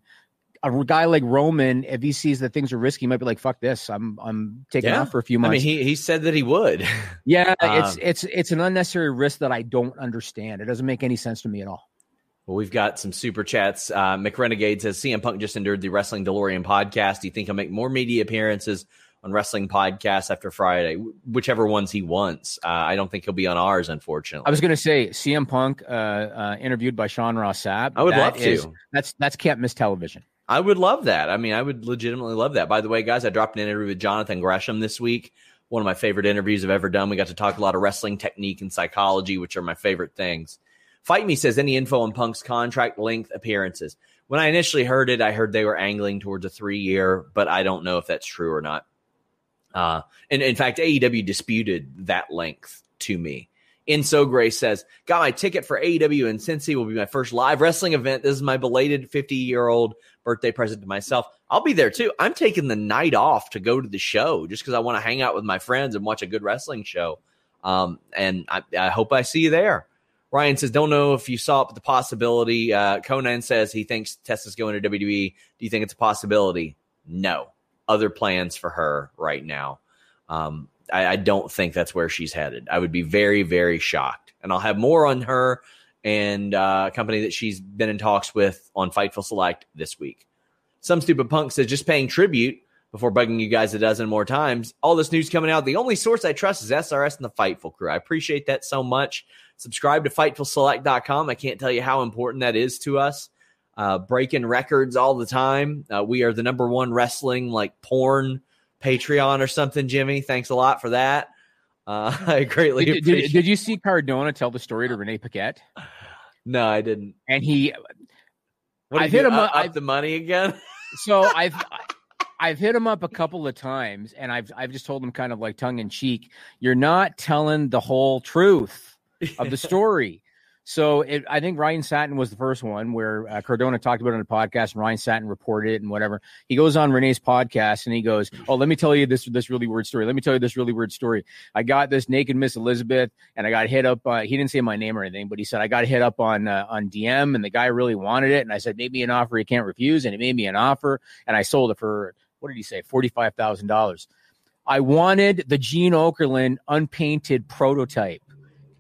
a guy like roman if he sees that things are risky he might be like fuck this i'm i'm taking Yeah. off for a few months." I mean he he said that he would. yeah it's Um, it's it's an unnecessary risk that i don't understand it doesn't make any sense to me at all Well, we've got some super chats. Uh, McRenegade says CM Punk just endured the Wrestling DeLorean podcast. Do you think he'll make more media appearances on wrestling podcasts after Friday? Whichever ones he wants. Uh, I don't think he'll be on ours, unfortunately. i was going to say cm punk uh, uh interviewed by sean ross sapp I would That love to. is- that's that's can't miss television I would love that. I mean, I would legitimately love that. By the way, guys, I dropped an interview with Jonathan Gresham this week. One of my favorite interviews I've ever done. We got to talk a lot of wrestling technique and psychology, which are my favorite things. Fight Me says any info on Punk's contract length appearances. When I initially heard it, I heard they were angling towards a three year, but I don't know if that's true or not. Uh, and in fact, AEW disputed that length to me. Inso Gray says, Got my ticket for AEW in Cincy. Will be my first live wrestling event. This is my belated 50 year old birthday present to myself. I'll be there too. I'm taking the night off to go to the show just because I want to hang out with my friends and watch a good wrestling show. Um, and I, I hope I see you there. Ryan says, don't know if you saw it, but the possibility. Uh, Conan says he thinks Tessa's going to WWE. Do you think it's a possibility? No. Other plans for her right now. Um, I, I don't think that's where she's headed. I would be very, very shocked. And I'll have more on her and uh, a company that she's been in talks with on Fightful Select this week. Some stupid punk says just paying tribute before bugging you guys a dozen more times. All this news coming out. The only source I trust is SRS and the Fightful crew. I appreciate that so much. Subscribe to FightfulSelect.com. I can't tell you how important that is to us. Uh, breaking records all the time. Uh, we are the number one wrestling like porn Patreon or something, Jimmy. Thanks a lot for that. Uh, I greatly Did, appreciate. did, did you see Cardona tell the story to Renee Paquette? no, I didn't. And he, What I've hit him up, up- up I've- the money again? so I've I've hit him up a couple of times, and I've I've just told him kind of like tongue in cheek, you're not telling the whole truth of the story. So it, I think Ryan Satin was the first one where uh, Cardona talked about it on the podcast, and Ryan Satin reported it and whatever. He goes on Renee's podcast and he goes, "Oh, let me tell you this this really weird story. Let me tell you this really weird story. I got this naked Miss Elizabeth, and I got hit up. Uh, he didn't say my name or anything, but he said I got hit up on uh, on DM, and the guy really wanted it, and I said make me an offer you can't refuse, and he made me an offer, and I sold it for what did he say forty five thousand dollars. I wanted the Gene Okerlund unpainted prototype.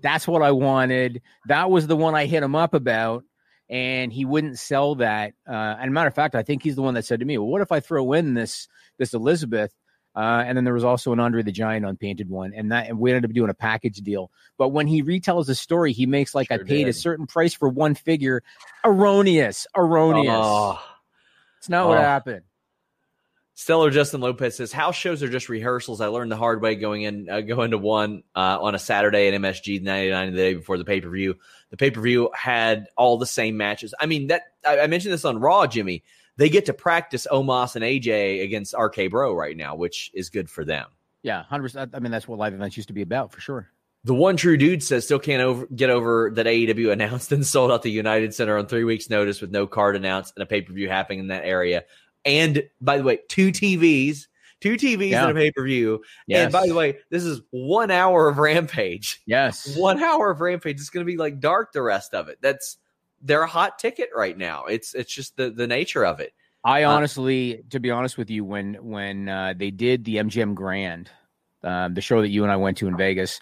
That's what I wanted. That was the one I hit him up about, and he wouldn't sell that. Uh, and matter of fact, I think he's the one that said to me, "Well, what if I throw in this this Elizabeth?" Uh, and then there was also an Andre the Giant unpainted one, and that and we ended up doing a package deal. But when he retells the story, he makes like I Sure paid a certain price for one figure. Erroneous, erroneous. Oh. It's not what Oh. happened. Stellar Justin Lopez says house shows are just rehearsals. I learned the hard way going in, uh, going to one uh, on a Saturday at MSG ninety nine the day before the pay per view. The pay per view had all the same matches. I mean that I, I mentioned this on Raw, Jimmy. They get to practice Omos and AJ against RK Bro right now, which is good for them. Yeah, hundred percent. I mean, that's what live events used to be about for sure. The one true dude says still can't over, get over that AEW announced and sold out the United Center on three weeks' notice with no card announced and a pay per view happening in that area. And by the way, two TVs, two TVs Yeah. and a pay per view. Yes. And by the way, this is one hour of Rampage. yes, One hour of Rampage. It's going to be like dark the rest of it. That's they're a hot ticket right now. It's it's just the the nature of it. I Uh, honestly, to be honest with you, when when uh, they did the MGM Grand, um, the show that you and I went to in Vegas,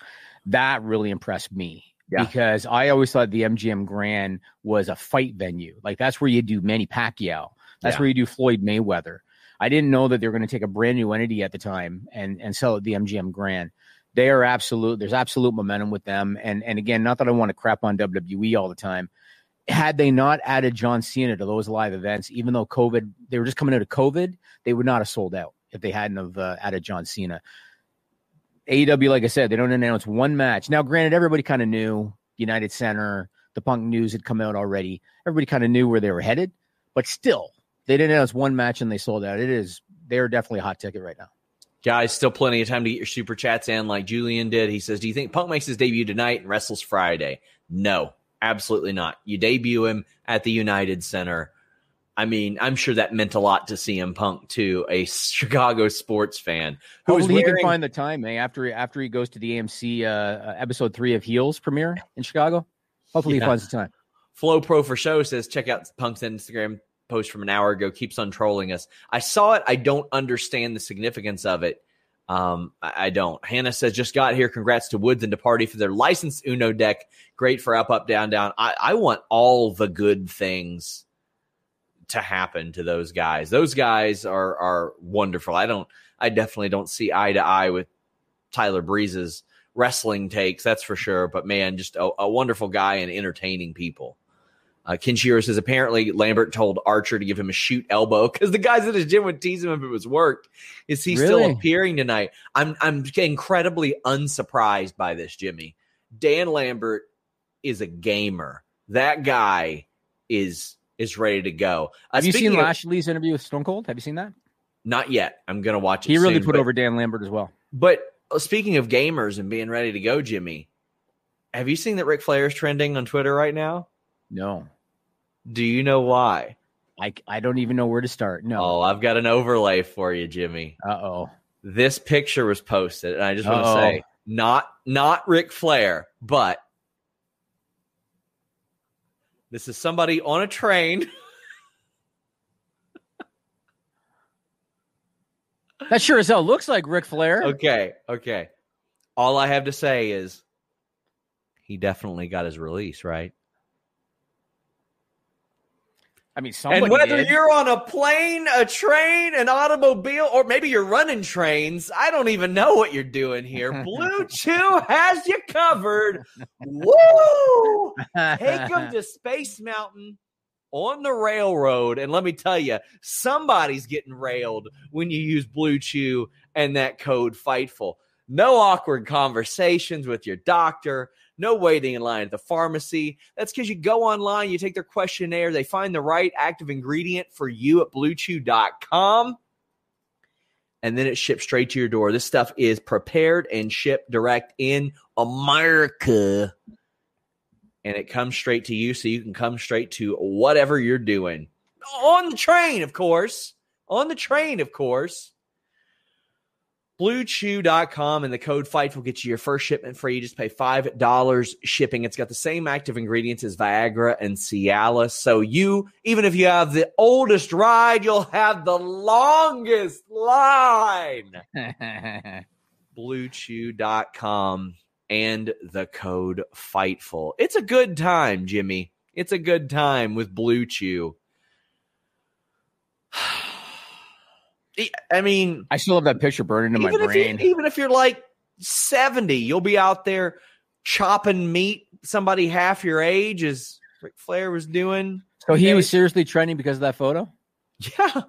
that really impressed me Yeah. because I always thought the MGM Grand was a fight venue. Like that's where you do Manny Pacquiao. That's Yeah. where you do Floyd Mayweather. I didn't know that they were going to take a brand new entity at the time and and sell it the MGM Grand. They are absolute. There's absolute momentum with them. And and again, not that I want to crap on WWE all the time. Had they not added John Cena to those live events, even though COVID, they were just coming out of COVID, they would not have sold out if they hadn't have uh, added John Cena. AEW, like I said, they don't announce one match. Now, granted, everybody kind of knew United Center, the Punk news had come out already. Everybody kind of knew where they were headed, but still, they didn't announce one match and they sold out. It is they're definitely a hot ticket right now. Guys, still plenty of time to get your super chats in, like Julian did. He says, "Do you think Punk makes his debut tonight and wrestles Friday?" No, absolutely not. You debut him at the United Center. I mean, I'm sure that meant a lot to CM Punk too, a Chicago sports fan who was Hopefully, he can find the time, eh? After after he goes to the AMC uh, uh, episode three of Heels premiere in Chicago. Hopefully, Yeah. he finds the time. Flow Pro for show says, check out Punk's Instagram post from an hour ago. Keeps on trolling us. I saw it. I don't understand the significance of it. Um, I, I don't. Hannah says, just got here. Congrats to Woods and to Party for their licensed Uno deck. Great for up, up, down, down. I, I want all the good things to happen to those guys. Those guys are are wonderful. I don't. I definitely don't see eye to eye with Tyler Breeze's wrestling takes. That's for sure. But man, just a, a wonderful guy and entertaining people. Uh, Kenshiro says apparently Lambert told Archer to give him a shoot elbow because the guys at his gym would tease him if it was worked. Is he still appearing tonight? I'm I'm incredibly unsurprised by this, Jimmy. Dan Lambert is a gamer. That guy is is ready to go. Uh, Have you seen of- Lashley's interview with Stone Cold? Have you seen that? Not yet. I'm gonna watch it. He really soon, put but- over Dan Lambert as well. But uh, speaking of gamers and being ready to go, Jimmy, have you seen that Ric Flair is trending on Twitter right now? No, Do you know why? I I don't even know where to start. No. Oh, I've got an overlay for you, Jimmy. Uh oh. This picture was posted, and I just want to say, not not Ric Flair, but this is somebody on a train. That sure as hell looks like Ric Flair. okay, okay. All I have to say is, he definitely got his release right. I mean, somebody and whether did. you're on a plane, a train, an automobile, or maybe you're running trains, I don't even know what you're doing here. Blue Chew has you covered. Woo! Take them to Space Mountain on the railroad. And let me tell you, somebody's getting railed when you use Blue Chew and that code Fightful. no awkward conversations with your doctor, no waiting in line at the pharmacy. That's because you go online, you take their questionnaire, they find the right active ingredient for you at bluechew.com, and then it ships straight to your door. This stuff is prepared and shipped direct in America. And it comes straight to you so you can come straight to whatever you're doing. On the train, of course. On the train, of course bluechew.com and the code fight will get you your first shipment free just pay $5 shipping it's got the same active ingredients as viagra and cialis so you even if you have the oldest ride you'll have the longest line bluechew.com and the code fightful it's a good time jimmy it's a good time with blue chew I mean, I still have that picture burning in my brain. You, even if you're like 70, you'll be out there chopping meat somebody half your age as Ric Flair was doing. So he was seriously trending because of that photo? Yeah.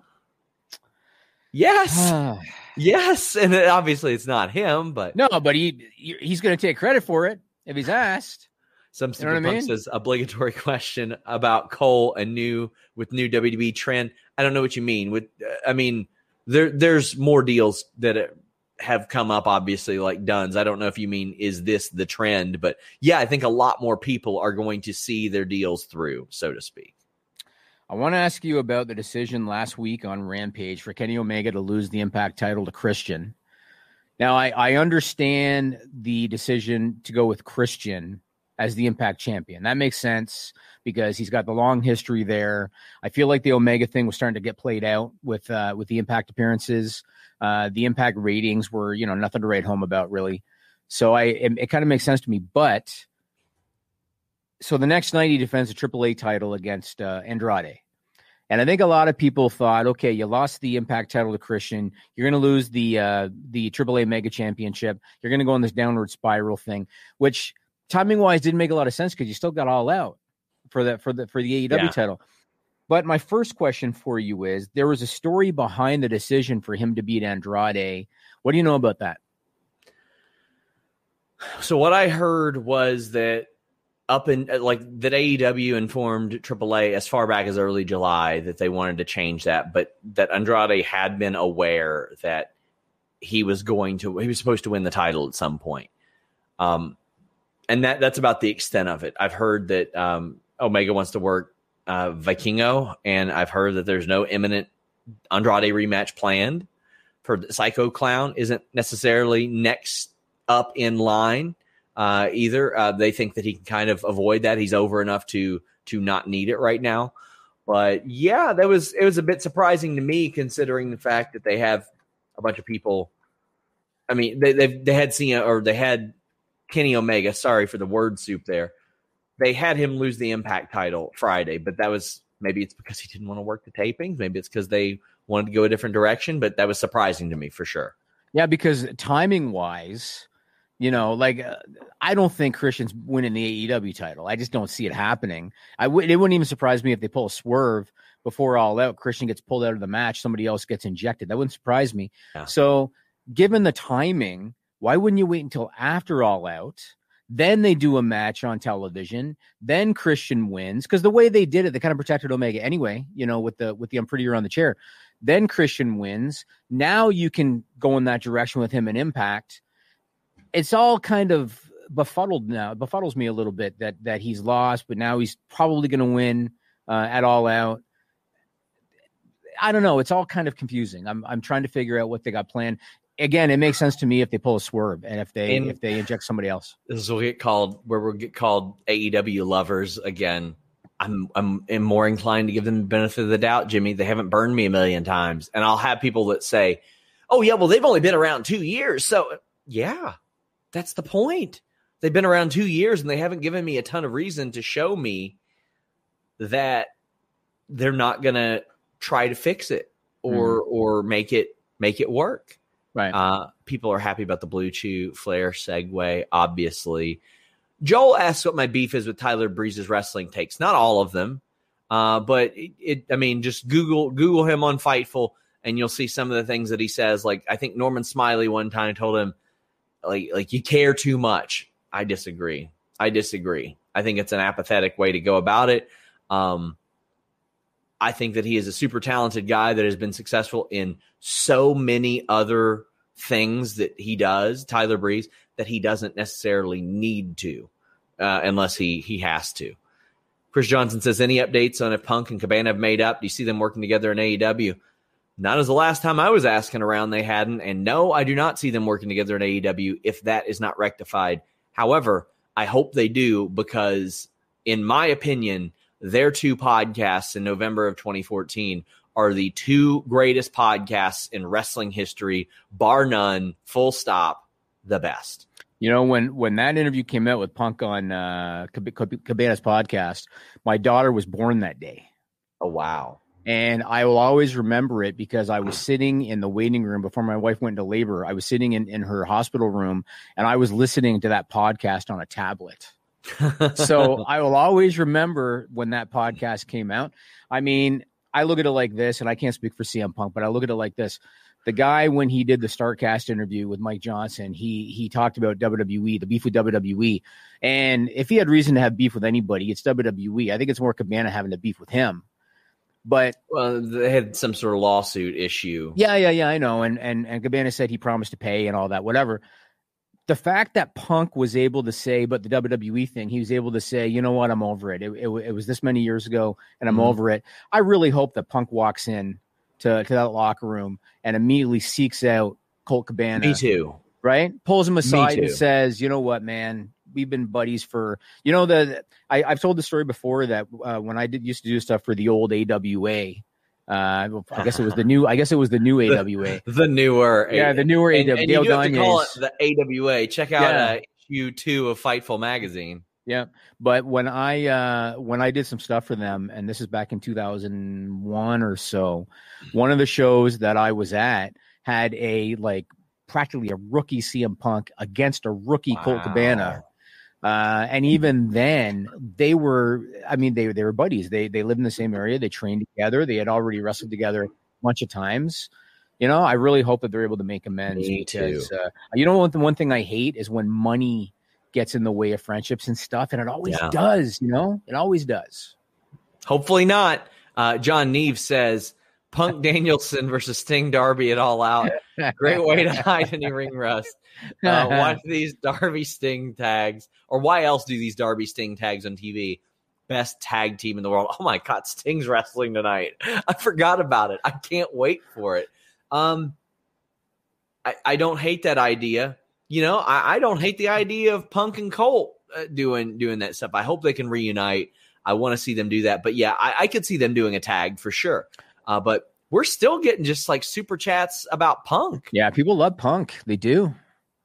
Yes. yes. And obviously it's not him, but no, but he he's going to take credit for it if he's asked. Some super you know I mean? says obligatory question about Cole and new with new WWE trend. I don't know what you mean. With uh, I mean, there there's more deals that have come up obviously like duns I don't know if you mean is this the trend, but yeah, I think a lot more people are going to see their deals through, so to speak. I want to ask you about the decision last week on Rampage for Kenny Omega to lose the Impact title to Christian. Now, I, I understand the decision to go with Christian as the Impact champion. That makes sense because he's got the long history there. I feel like the Omega thing was starting to get played out with uh, with the Impact appearances. Uh, the Impact ratings were you know nothing to write home about really. So I it, it kind of makes sense to me, but so the next night he defends a AAA title against uh, Andrade. And I think a lot of people thought, okay, you lost the Impact title to Christian. You're going to lose the uh, the AAA Mega Championship. You're going to go on this downward spiral thing, which timing wise didn't make a lot of sense because you still got all out for the for the for the AEW yeah. title. But my first question for you is there was a story behind the decision for him to beat Andrade. What do you know about that? So what I heard was that up in like that AEW informed AAA as far back as early July that they wanted to change that, but that Andrade had been aware that he was going to he was supposed to win the title at some point. Um, and that that's about the extent of it. I've heard that um, Omega wants to work uh, Vikingo, and I've heard that there's no imminent Andrade rematch planned. For Psycho Clown isn't necessarily next up in line uh, either. Uh, they think that he can kind of avoid that. He's over enough to to not need it right now. But yeah, that was it was a bit surprising to me considering the fact that they have a bunch of people. I mean, they they had Cena or they had Kenny Omega. Sorry for the word soup there. They had him lose the Impact title Friday, but that was maybe it's because he didn't want to work the tapings. Maybe it's because they wanted to go a different direction, but that was surprising to me for sure. Yeah, because timing wise, you know, like uh, I don't think Christian's winning the AEW title. I just don't see it happening. I would it wouldn't even surprise me if they pull a swerve before all out. Christian gets pulled out of the match, somebody else gets injected. That wouldn't surprise me. Yeah. So, given the timing, why wouldn't you wait until after All Out? Then they do a match on television. Then Christian wins because the way they did it, they kind of protected Omega anyway. You know, with the with the I'm prettier on the chair. Then Christian wins. Now you can go in that direction with him and Impact. It's all kind of befuddled now. It befuddles me a little bit that that he's lost, but now he's probably going to win uh, at All Out. I don't know. It's all kind of confusing. I'm I'm trying to figure out what they got planned again, it makes sense to me if they pull a swerve and if they and if they inject somebody else. This will get called where we'll get called AEW lovers again. I'm I'm am more inclined to give them the benefit of the doubt, Jimmy. They haven't burned me a million times, and I'll have people that say, "Oh yeah, well they've only been around two years." So yeah, that's the point. They've been around two years, and they haven't given me a ton of reason to show me that they're not going to try to fix it or mm. or make it make it work. Right. Uh, people are happy about the Blue Chew Flair segue, obviously. Joel asks what my beef is with Tyler Breeze's wrestling takes. Not all of them, uh, but it, it, I mean, just Google Google him on Fightful, and you'll see some of the things that he says. Like I think Norman Smiley one time told him, like like you care too much. I disagree. I disagree. I think it's an apathetic way to go about it. Um, I think that he is a super talented guy that has been successful in so many other things that he does, Tyler Breeze, that he doesn't necessarily need to, uh, unless he he has to. Chris Johnson says, any updates on if Punk and Cabana have made up? Do you see them working together in AEW? Not as the last time I was asking around, they hadn't. And no, I do not see them working together in AEW if that is not rectified. However, I hope they do because, in my opinion, their two podcasts in November of 2014 are the two greatest podcasts in wrestling history, bar none, full stop, the best. You know, when when that interview came out with Punk on uh, Cabana's podcast, my daughter was born that day. Oh wow! And I will always remember it because I was sitting in the waiting room before my wife went into labor. I was sitting in, in her hospital room and I was listening to that podcast on a tablet. So I will always remember when that podcast came out. I mean, I look at it like this, and I can't speak for CM Punk, but I look at it like this. The guy, when he did the Starcast interview with Mike Johnson, he he talked about WWE, the beef with WWE, and if he had reason to have beef with anybody, it's WWE. I think it's more Cabana having to beef with him. But well, they had some sort of lawsuit issue. Yeah, yeah, yeah. I know, and and and Cabana said he promised to pay and all that, whatever the fact that Punk was able to say, but the WWE thing, he was able to say, you know what, I'm over it. It, it, it was this many years ago, and I'm mm-hmm. over it. I really hope that Punk walks in to, to that locker room and immediately seeks out Colt Cabana. Me too. Right? Pulls him aside and says, you know what, man, we've been buddies for you know the I, have told the story before that uh, when I did used to do stuff for the old AWA uh, I guess it was the new. I guess it was the new AWA. the newer, yeah, the newer and, AWA. And you have to call it the AWA. Check out yeah. uh, issue two of Fightful magazine. Yeah, but when I uh, when I did some stuff for them, and this is back in 2001 or so, one of the shows that I was at had a like practically a rookie CM Punk against a rookie wow. Colt Cabana uh, and even then, they were, I mean, they, they were buddies. They, they lived in the same area. They trained together. They had already wrestled together a bunch of times. You know, I really hope that they're able to make amends Me because, uh, you know, the one thing I hate is when money gets in the way of friendships and stuff. And it always yeah. does, you know, it always does. Hopefully not. Uh, John Neve says, Punk Danielson versus Sting Darby at All Out. Great way to hide any ring rust. Uh, watch these Darby Sting tags, or why else do these Darby Sting tags on TV? Best tag team in the world. Oh my God, Sting's wrestling tonight. I forgot about it. I can't wait for it. Um, I, I don't hate that idea. You know, I, I don't hate the idea of Punk and Colt uh, doing doing that stuff. I hope they can reunite. I want to see them do that. But yeah, I, I could see them doing a tag for sure. Uh, but we're still getting just like super chats about Punk. Yeah, people love Punk. They do.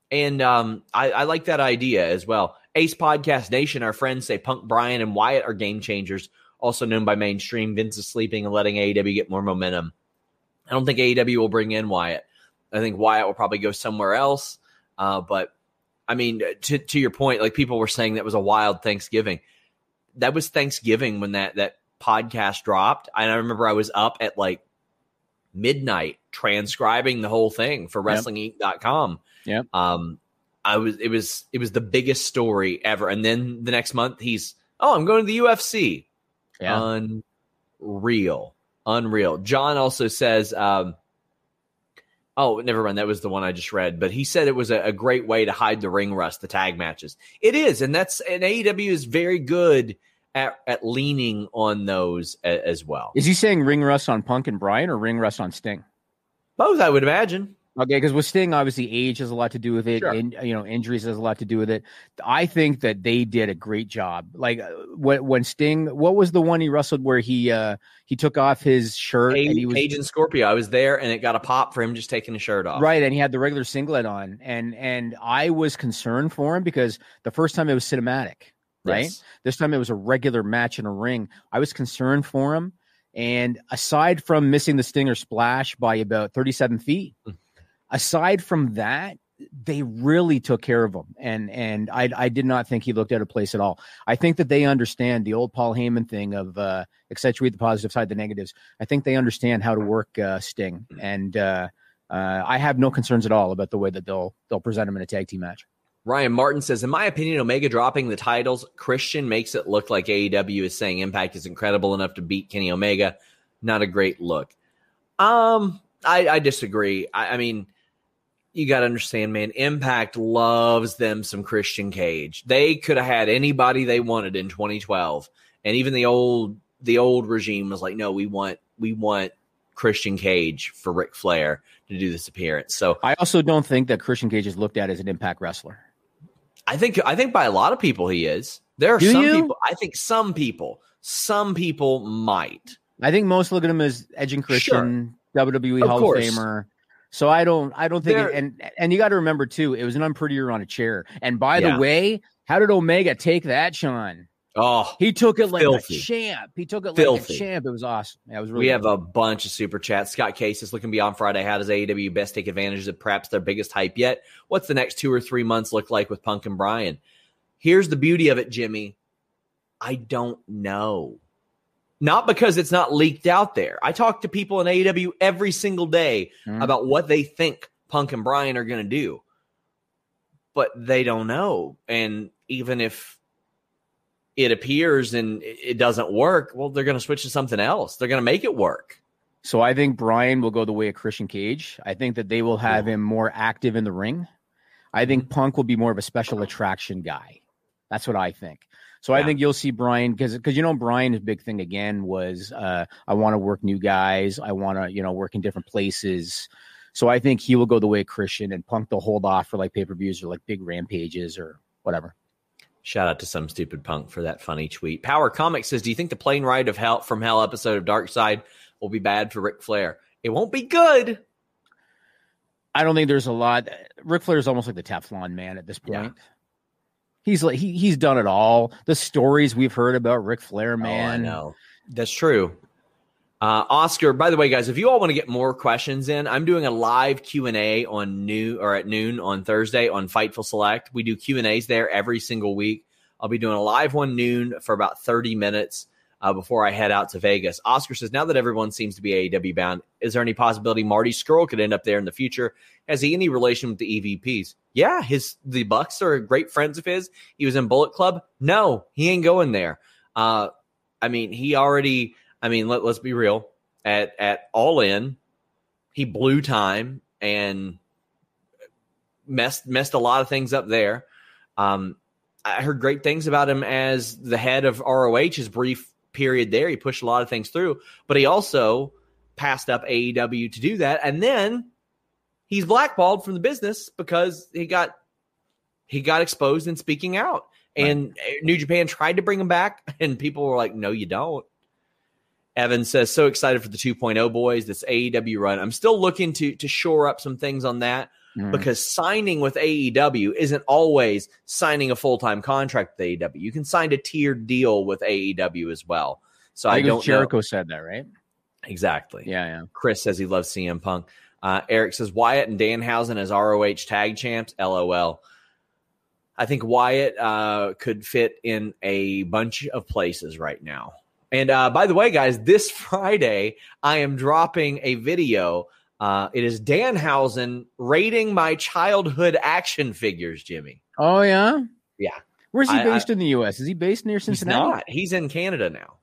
And um, I, I, like that idea as well. Ace Podcast Nation, our friends say Punk, Bryan, and Wyatt are game changers, also known by mainstream. Vince is sleeping and letting AEW get more momentum. I don't think AEW will bring in Wyatt. I think Wyatt will probably go somewhere else. Uh, but I mean, to, to your point, like people were saying that was a wild Thanksgiving. That was Thanksgiving when that that podcast dropped. And I remember I was up at like midnight transcribing the whole thing for wrestlinginc.com. Yeah. Um, I was it was it was the biggest story ever. And then the next month he's oh, I'm going to the UFC. Yeah. Unreal. Unreal. John also says, um, oh, never mind. That was the one I just read. But he said it was a, a great way to hide the ring rust, the tag matches. It is, and that's and AEW is very good at, at leaning on those a, as well. Is he saying ring rust on Punk and Bryan or ring rust on Sting? Both, I would imagine. Okay, because with Sting, obviously age has a lot to do with it, sure. and you know injuries has a lot to do with it. I think that they did a great job. Like uh, when, when Sting, what was the one he wrestled where he uh he took off his shirt Page, and he was Page and Scorpio. I was there, and it got a pop for him just taking his shirt off. Right, and he had the regular singlet on, and and I was concerned for him because the first time it was cinematic, right? Yes. This time it was a regular match in a ring. I was concerned for him, and aside from missing the Stinger splash by about thirty-seven feet. Mm aside from that, they really took care of him, and and I I did not think he looked out of place at all. I think that they understand the old Paul Heyman thing of uh, accentuate the positive side, the negatives. I think they understand how to work uh, Sting, and uh, uh, I have no concerns at all about the way that they'll they'll present him in a tag team match. Ryan Martin says, in my opinion, Omega dropping the titles, Christian makes it look like AEW is saying Impact is incredible enough to beat Kenny Omega. Not a great look. Um, I, I disagree. I, I mean, you got to understand, man. Impact loves them some Christian Cage. They could have had anybody they wanted in 2012, and even the old the old regime was like, no, we want we want Christian Cage for Ric Flair to do this appearance. So I also don't think that Christian Cage is looked at as an Impact wrestler. I think I think by a lot of people he is. There are Do some you? people. I think some people, some people might. I think most look at him as Edge and Christian, WWE Of Hall course. of Famer. So I don't, I don't think, it, and and you got to remember too, it was an unprettier on a chair. And by Yeah. the way, how did Omega take that, Sean? Oh, He took it like Filthy. a champ. He took it Filthy. like a champ. It was awesome. Yeah, it was really. we have a bunch of super chats. Scott Case is looking beyond Friday. How does AEW best take advantage of perhaps their biggest hype yet? What's the next two or three months look like with Punk and Brian? Here's the beauty of it, Jimmy. I don't know. Not because it's not leaked out there. I talk to people in AEW every single day Mhm. about what they think Punk and Brian are going to do, but they don't know. And even if it appears and it doesn't work, well, they're going to switch to something else. They're going to make it work. So I think Brian will go the way of Christian Cage. I think that they will have him more active in the ring. I Mm-hmm. think Punk will be more of a special attraction guy. That's what I think. So I think you'll see Brian because because you know Brian's big thing again was uh, I want to work new guys. I want to you know work in different places. So I think he will go the way of Christian and Punk. They'll hold off for like pay per views or like big rampages or whatever. Shout out to some stupid punk for that funny tweet. Power Comics says, "Do you think the plane ride of hell from hell episode of Dark Side will be bad for Ric Flair? It won't be good. I don't think there's a lot. Ric Flair is almost like the Teflon man at this Yeah. point. He's like he he's done it all. The stories we've heard about Ric Flair, man. Oh, I know that's true. Uh, Oscar, by the way, guys, if you all want to get more questions in, I'm doing a live Q and A on noon or at noon on Thursday on Fightful Select. We do Q and A's there every single week. I'll be doing a live one noon for about 30 minutes uh, before I head out to Vegas. Oscar says, now that everyone seems to be AEW bound, is there any possibility Marty Scurll could end up there in the future? Has he any relation with the EVPs? Yeah, his the Bucks are great friends of his. He was in Bullet Club. No, he ain't going there. Uh, I mean, he already. I mean, let, let's be real. At at All In, he blew time and messed messed a lot of things up there. Um, I heard great things about him as the head of ROH. His brief period there, he pushed a lot of things through, but he also passed up AEW to do that, and then he's blackballed from the business because he got he got exposed in speaking out. And New Japan tried to bring him back, and people were like, "No, you don't." Evan says, "So excited for the 2.0 boys, this AEW run. I'm still looking to to shore up some things on that Mhm. because signing with AEW isn't always signing a full time contract with AEW. You can sign a tiered deal with AEW as well. So I I, think it was don't Jericho know said that, right? exactly. Yeah, yeah. Chris says he loves CM Punk. Uh, Eric says Wyatt and Danhausen as ROH tag champs. LOL. I think Wyatt uh, could fit in a bunch of places right now. And uh, by the way, guys, this Friday I am dropping a video. Uh, it is Danhausen rating my childhood action figures, Jimmy. Oh yeah, Yeah. Where's he I- based in the U.S.? Is he based near He's Cincinnati? not. He's in Canada now.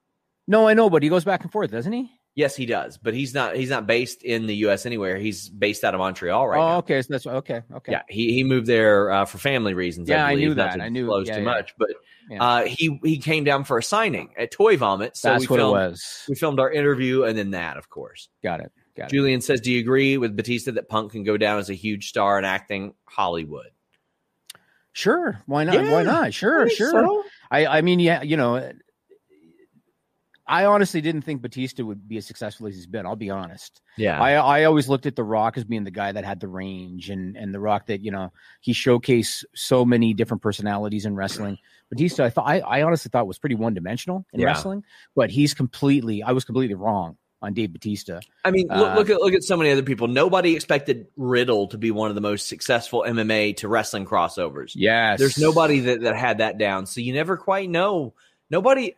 No, I know, but he goes back and forth, doesn't he? Yes, he does, but he's not. He's not based in the U.S. anywhere. He's based out of Montreal right oh, now. okay. So that's okay. Okay. Yeah, he, he moved there uh, for family reasons. Yeah, I I, knew that. I knew- disclose yeah, too yeah. much, but Yeah. uh, he he came down for a signing at Toy Vomit. So that's we what filmed, it was. We filmed our interview and then that, of course. Got it. Got it. Julian says, "Do you agree with Batista that Punk can go down as a huge star in acting Hollywood?" Sure. Why not? Why not? Sure. Sure. so. I, I mean, yeah, you know, I honestly didn't think Batista would be as successful as he's been. I'll be honest. Yeah, I, I always looked at The Rock as being the guy that had the range and, and The Rock that, you know, he showcased so many different personalities in wrestling. Batista, I thought, I, I honestly thought was pretty one dimensional in Yeah. wrestling, but he's completely, I was completely wrong on Dave Batista. I mean, look, Uh, look at look at so many other people. Nobody expected Riddle to be one of the most successful MMA to wrestling crossovers. Yes. There's nobody that, that had that down. So you never quite know. Nobody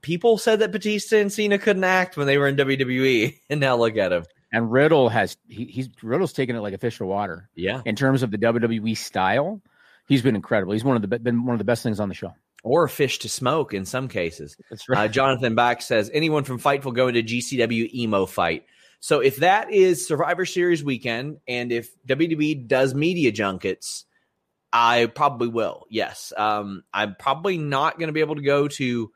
people said that Batista and Cena couldn't act when they were in WWE, and now look at him. And Riddle has he, he's Riddle's taken it like a fish to water Yeah. in terms of the WWE style. He's been incredible. He's one of the been one of the best things on the show. Or a fish to smoke in some cases. That's Uh, Jonathan Back says anyone from Fightful going to GCW emo fight. So if that is Survivor Series weekend, and if WWE does media junkets, I probably will. Yes, um, I'm probably not going to be able to go to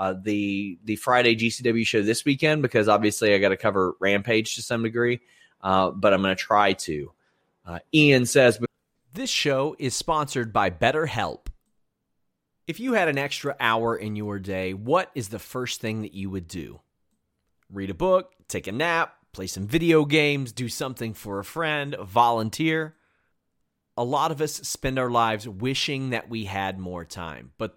uh, the the Friday GCW show this weekend because obviously I got to cover Rampage to some degree. Uh, but I'm going to try to. Uh, Ian says, This show is sponsored by BetterHelp. If you had an extra hour in your day, what is the first thing that you would do? Read a book, take a nap, play some video games, do something for a friend, volunteer. A lot of us spend our lives wishing that we had more time. But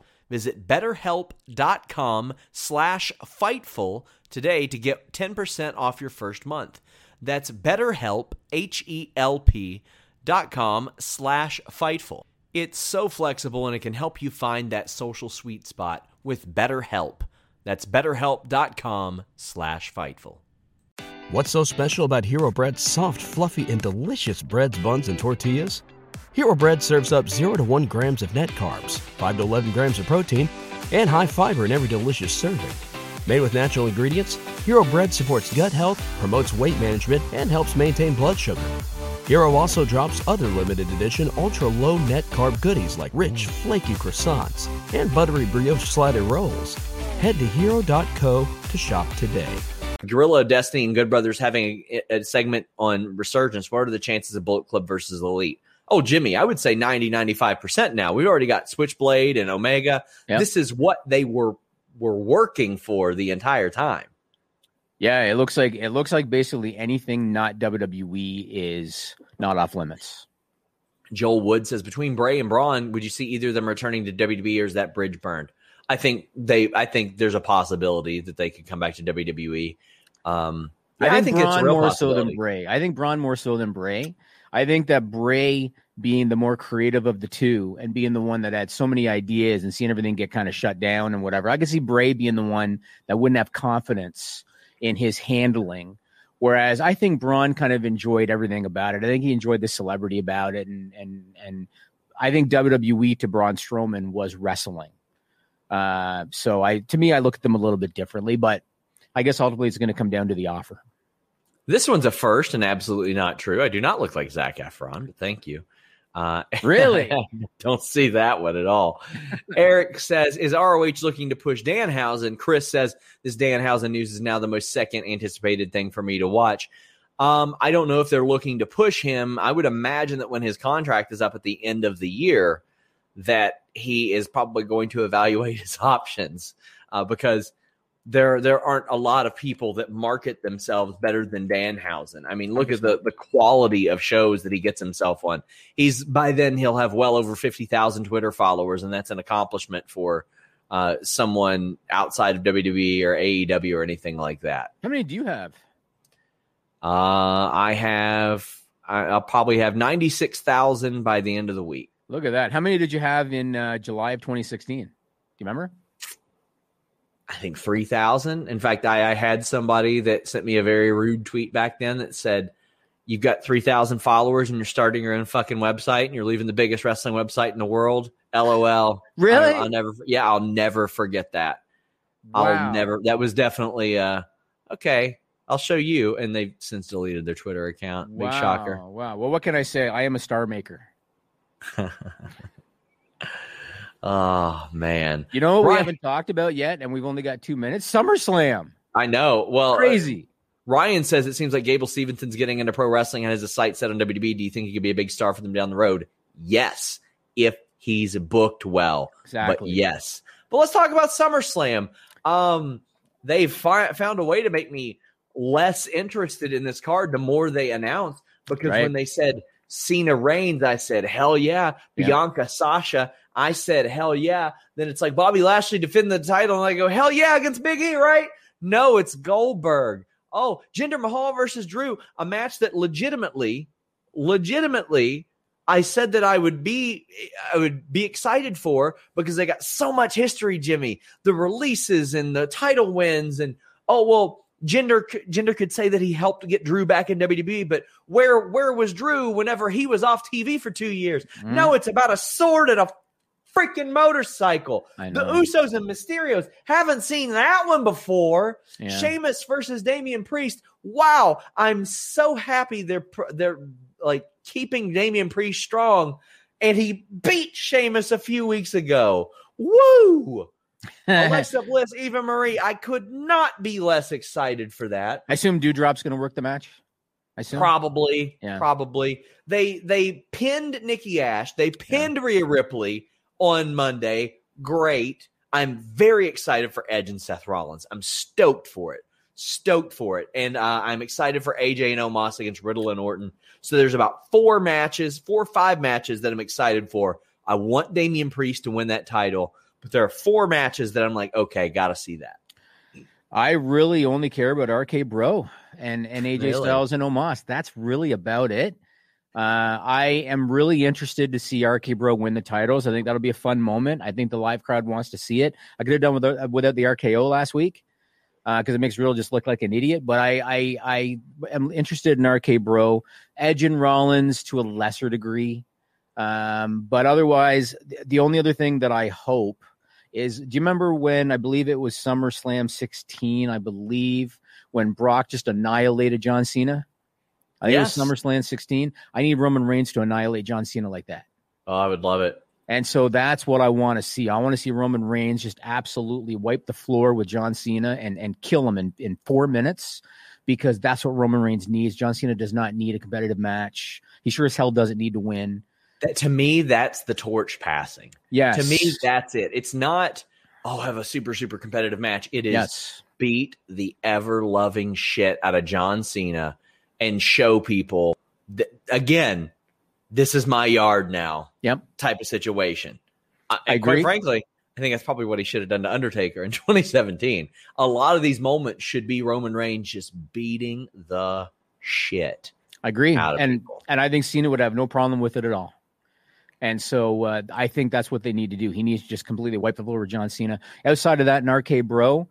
Visit betterhelp.com slash fightful today to get 10% off your first month. That's betterhelp, H-E-L-P dot com slash fightful. It's so flexible and it can help you find that social sweet spot with BetterHelp. That's betterhelp.com slash fightful. What's so special about Hero Bread's soft, fluffy, and delicious breads, buns, and tortillas? Hero Bread serves up 0 to 1 grams of net carbs, 5 to 11 grams of protein, and high fiber in every delicious serving. Made with natural ingredients, Hero Bread supports gut health, promotes weight management, and helps maintain blood sugar. Hero also drops other limited edition ultra low net carb goodies like rich, flaky croissants and buttery brioche slider rolls. Head to hero.co to shop today. Gorilla, Destiny, and Good Brothers having a, a segment on resurgence. What are the chances of Bullet Club versus Elite? Oh, Jimmy, I would say 90, 95% now. We've already got Switchblade and Omega. Yep. This is what they were were working for the entire time. Yeah, it looks like it looks like basically anything not WWE is not off limits. Joel Wood says between Bray and Braun, would you see either of them returning to WWE or is that bridge burned? I think they I think there's a possibility that they could come back to WWE. Um I I think, think it's Braun real more so than Bray. I think Braun more so than Bray. I think that Bray being the more creative of the two and being the one that had so many ideas and seeing everything get kind of shut down and whatever. I could see Bray being the one that wouldn't have confidence in his handling. Whereas I think Braun kind of enjoyed everything about it. I think he enjoyed the celebrity about it, and and and I think WWE to Braun Strowman was wrestling. Uh, so I to me I look at them a little bit differently, but I guess ultimately it's going to come down to the offer. This one's a first and absolutely not true. I do not look like Zac Efron, but thank you. Uh, Really? don't see that one at all. Eric says, Is ROH looking to push Danhausen? Chris says, This Danhausen news is now the most second anticipated thing for me to watch. Um, I don't know if they're looking to push him. I would imagine that when his contract is up at the end of the year, that he is probably going to evaluate his options uh, because there there aren't a lot of people that market themselves better than Danhausen. I mean, look at the the quality of shows that he gets himself on. He's by then he'll have well over fifty thousand Twitter followers, and that's an accomplishment for uh, someone outside of WWE or AEW or anything like that. How many do you have? Uh, I have I- I'll probably have ninety six thousand by the end of the week. Look at that. How many did you have in uh, July of 2016? Do you remember? I think 3,000. In fact, I, I had somebody that sent me a very rude tweet back then that said, You've got 3,000 followers and you're starting your own fucking website and you're leaving the biggest wrestling website in the world. LOL. Really? I, will never, yeah, I'll never forget that. Wow. I'll never, that was definitely, uh, okay, I'll show you. And they've since deleted their Twitter account. Big wow. shocker. Wow. Well, what can I say? I am a star maker. Oh man, You know what we haven't talked about yet, and we've only got two minutes? SummerSlam. I know. Well, uh, Crazy. Ryan says it seems like Gable Steveson's getting into pro wrestling and has a sight set on WWE. Do you think he could be a big star for them down the road? Yes, if he's booked well. exactly. But yes. But let's talk about SummerSlam. Um, they've fi- found a way to make me less interested in this card the more they announced because Right. when they said Cena Reigns, I said, hell yeah. Yeah. Bianca Sasha, I said, hell yeah. Then it's like Bobby Lashley defending the title, and I go, hell yeah, against Big E, right? No, it's Goldberg. Oh, Jinder Mahal versus Drew, a match that legitimately, legitimately, I said that I would be I would be excited for because they got so much history, Jimmy. The releases and the title wins and oh well, Jinder Jinder could say that he helped get Drew back in WWE, but where where was Drew whenever he was off TV for 2 years? Mm. No, it's about a sword and a freaking motorcycle. The. Usos and Mysterios haven't seen that one before. Yeah. Sheamus versus Damian Priest. Wow, I'm so happy they're they're like keeping Damian Priest strong, and he beat Sheamus a few weeks ago. Woo! Alexa Bliss, Eva Marie. I could not be less excited for that. I assume Doudrop's going to work the match. I assume. Probably, Yeah. probably. They they pinned Nikki Ash. They pinned Rhea Ripley on Monday. Great. I'm very excited for Edge and Seth Rollins. I'm stoked for it. Stoked for it. And uh, I'm excited for AJ and Omos against Riddle and Orton. So there's about four matches, four or five matches that I'm excited for. I want Damian Priest to win that title, but there are four matches that I'm like, okay, gotta see that. I really only care about RK Bro and and AJ Really? Styles and Omos. That's really about it. Uh, I am really interested to see RK Bro win the titles. I think that'll be a fun moment. I think the live crowd wants to see it. I could have done without, without the RKO last week because it makes Real just look like an idiot. But I, I I am interested in RK Bro, Edge and Rollins to a lesser degree. Um, but otherwise, the- the only other thing that I hope is do you remember when I believe it was SummerSlam 16, I believe, when Brock just annihilated John Cena? I think Yes. it was SummerSlam 16. I need Roman Reigns to annihilate John Cena like that. Oh, I would love it. And so that's what I want to see. I want to see Roman Reigns just absolutely wipe the floor with John Cena and, and kill him in, in four minutes because that's what Roman Reigns needs. John Cena does not need a competitive match. He sure as hell doesn't need to win. That, to me, that's the torch passing. Yes. To me, that's it. It's not, oh, have a super, super competitive match. It is yes. beat the ever loving shit out of John Cena and show people that, again, this is my yard now Yep. type of situation. I, I and quite agree. frankly, I think that's probably what he should have done to Undertaker in 2017. A lot of these moments should be Roman Reigns just beating the shit I agree. out of And people. and I think Cena would have no problem with it at all. And so uh, I think that's what they need to do. He needs to just completely wipe the floor with John Cena. Outside of that, in RK Bro,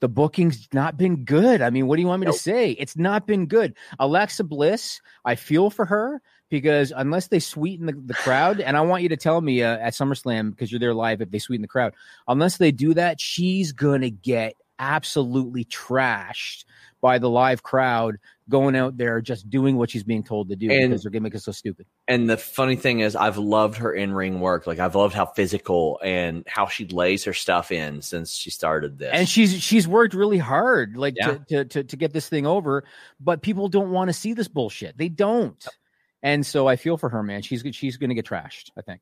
the booking's not been good. I mean, what do you want me Nope. to say? It's not been good. Alexa Bliss, I feel for her because unless they sweeten the, the crowd, and I want you to tell me uh, at SummerSlam because you're there live if they sweeten the crowd, unless they do that, she's gonna get absolutely trashed by the live crowd going out there just doing what she's being told to do And- because they're gonna make it so stupid. And the funny thing is, I've loved her in ring work. Like I've loved how physical and how she lays her stuff in since she started this. And she's she's worked really hard, like Yeah. to, to to to get this thing over. But people don't want to see this bullshit. They don't. And so I feel for her, man. She's she's going to get trashed. I think.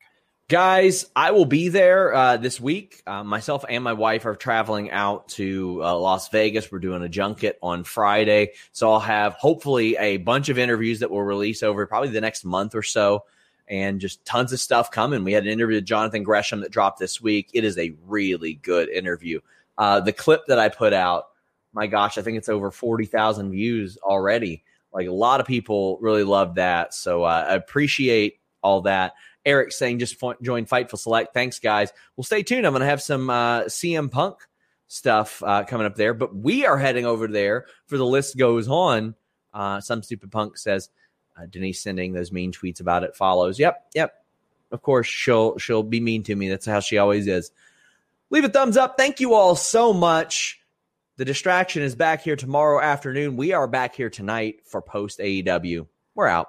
Guys, I will be there uh, this week. Uh, myself and my wife are traveling out to uh, Las Vegas. We're doing a junket on Friday. So I'll have hopefully a bunch of interviews that will release over probably the next month or so and just tons of stuff coming. We had an interview with Jonathan Gresham that dropped this week. It is a really good interview. Uh, the clip that I put out, my gosh, I think it's over 40,000 views already. Like a lot of people really love that. So uh, I appreciate all that. Eric saying just join Fightful Select. Thanks, guys. Well, stay tuned. I'm going to have some uh, CM Punk stuff uh, coming up there, but we are heading over there for the list goes on. Uh, some stupid punk says uh, Denise sending those mean tweets about it follows. Yep, yep. Of course, she'll she'll be mean to me. That's how she always is. Leave a thumbs up. Thank you all so much. The distraction is back here tomorrow afternoon. We are back here tonight for post AEW. We're out.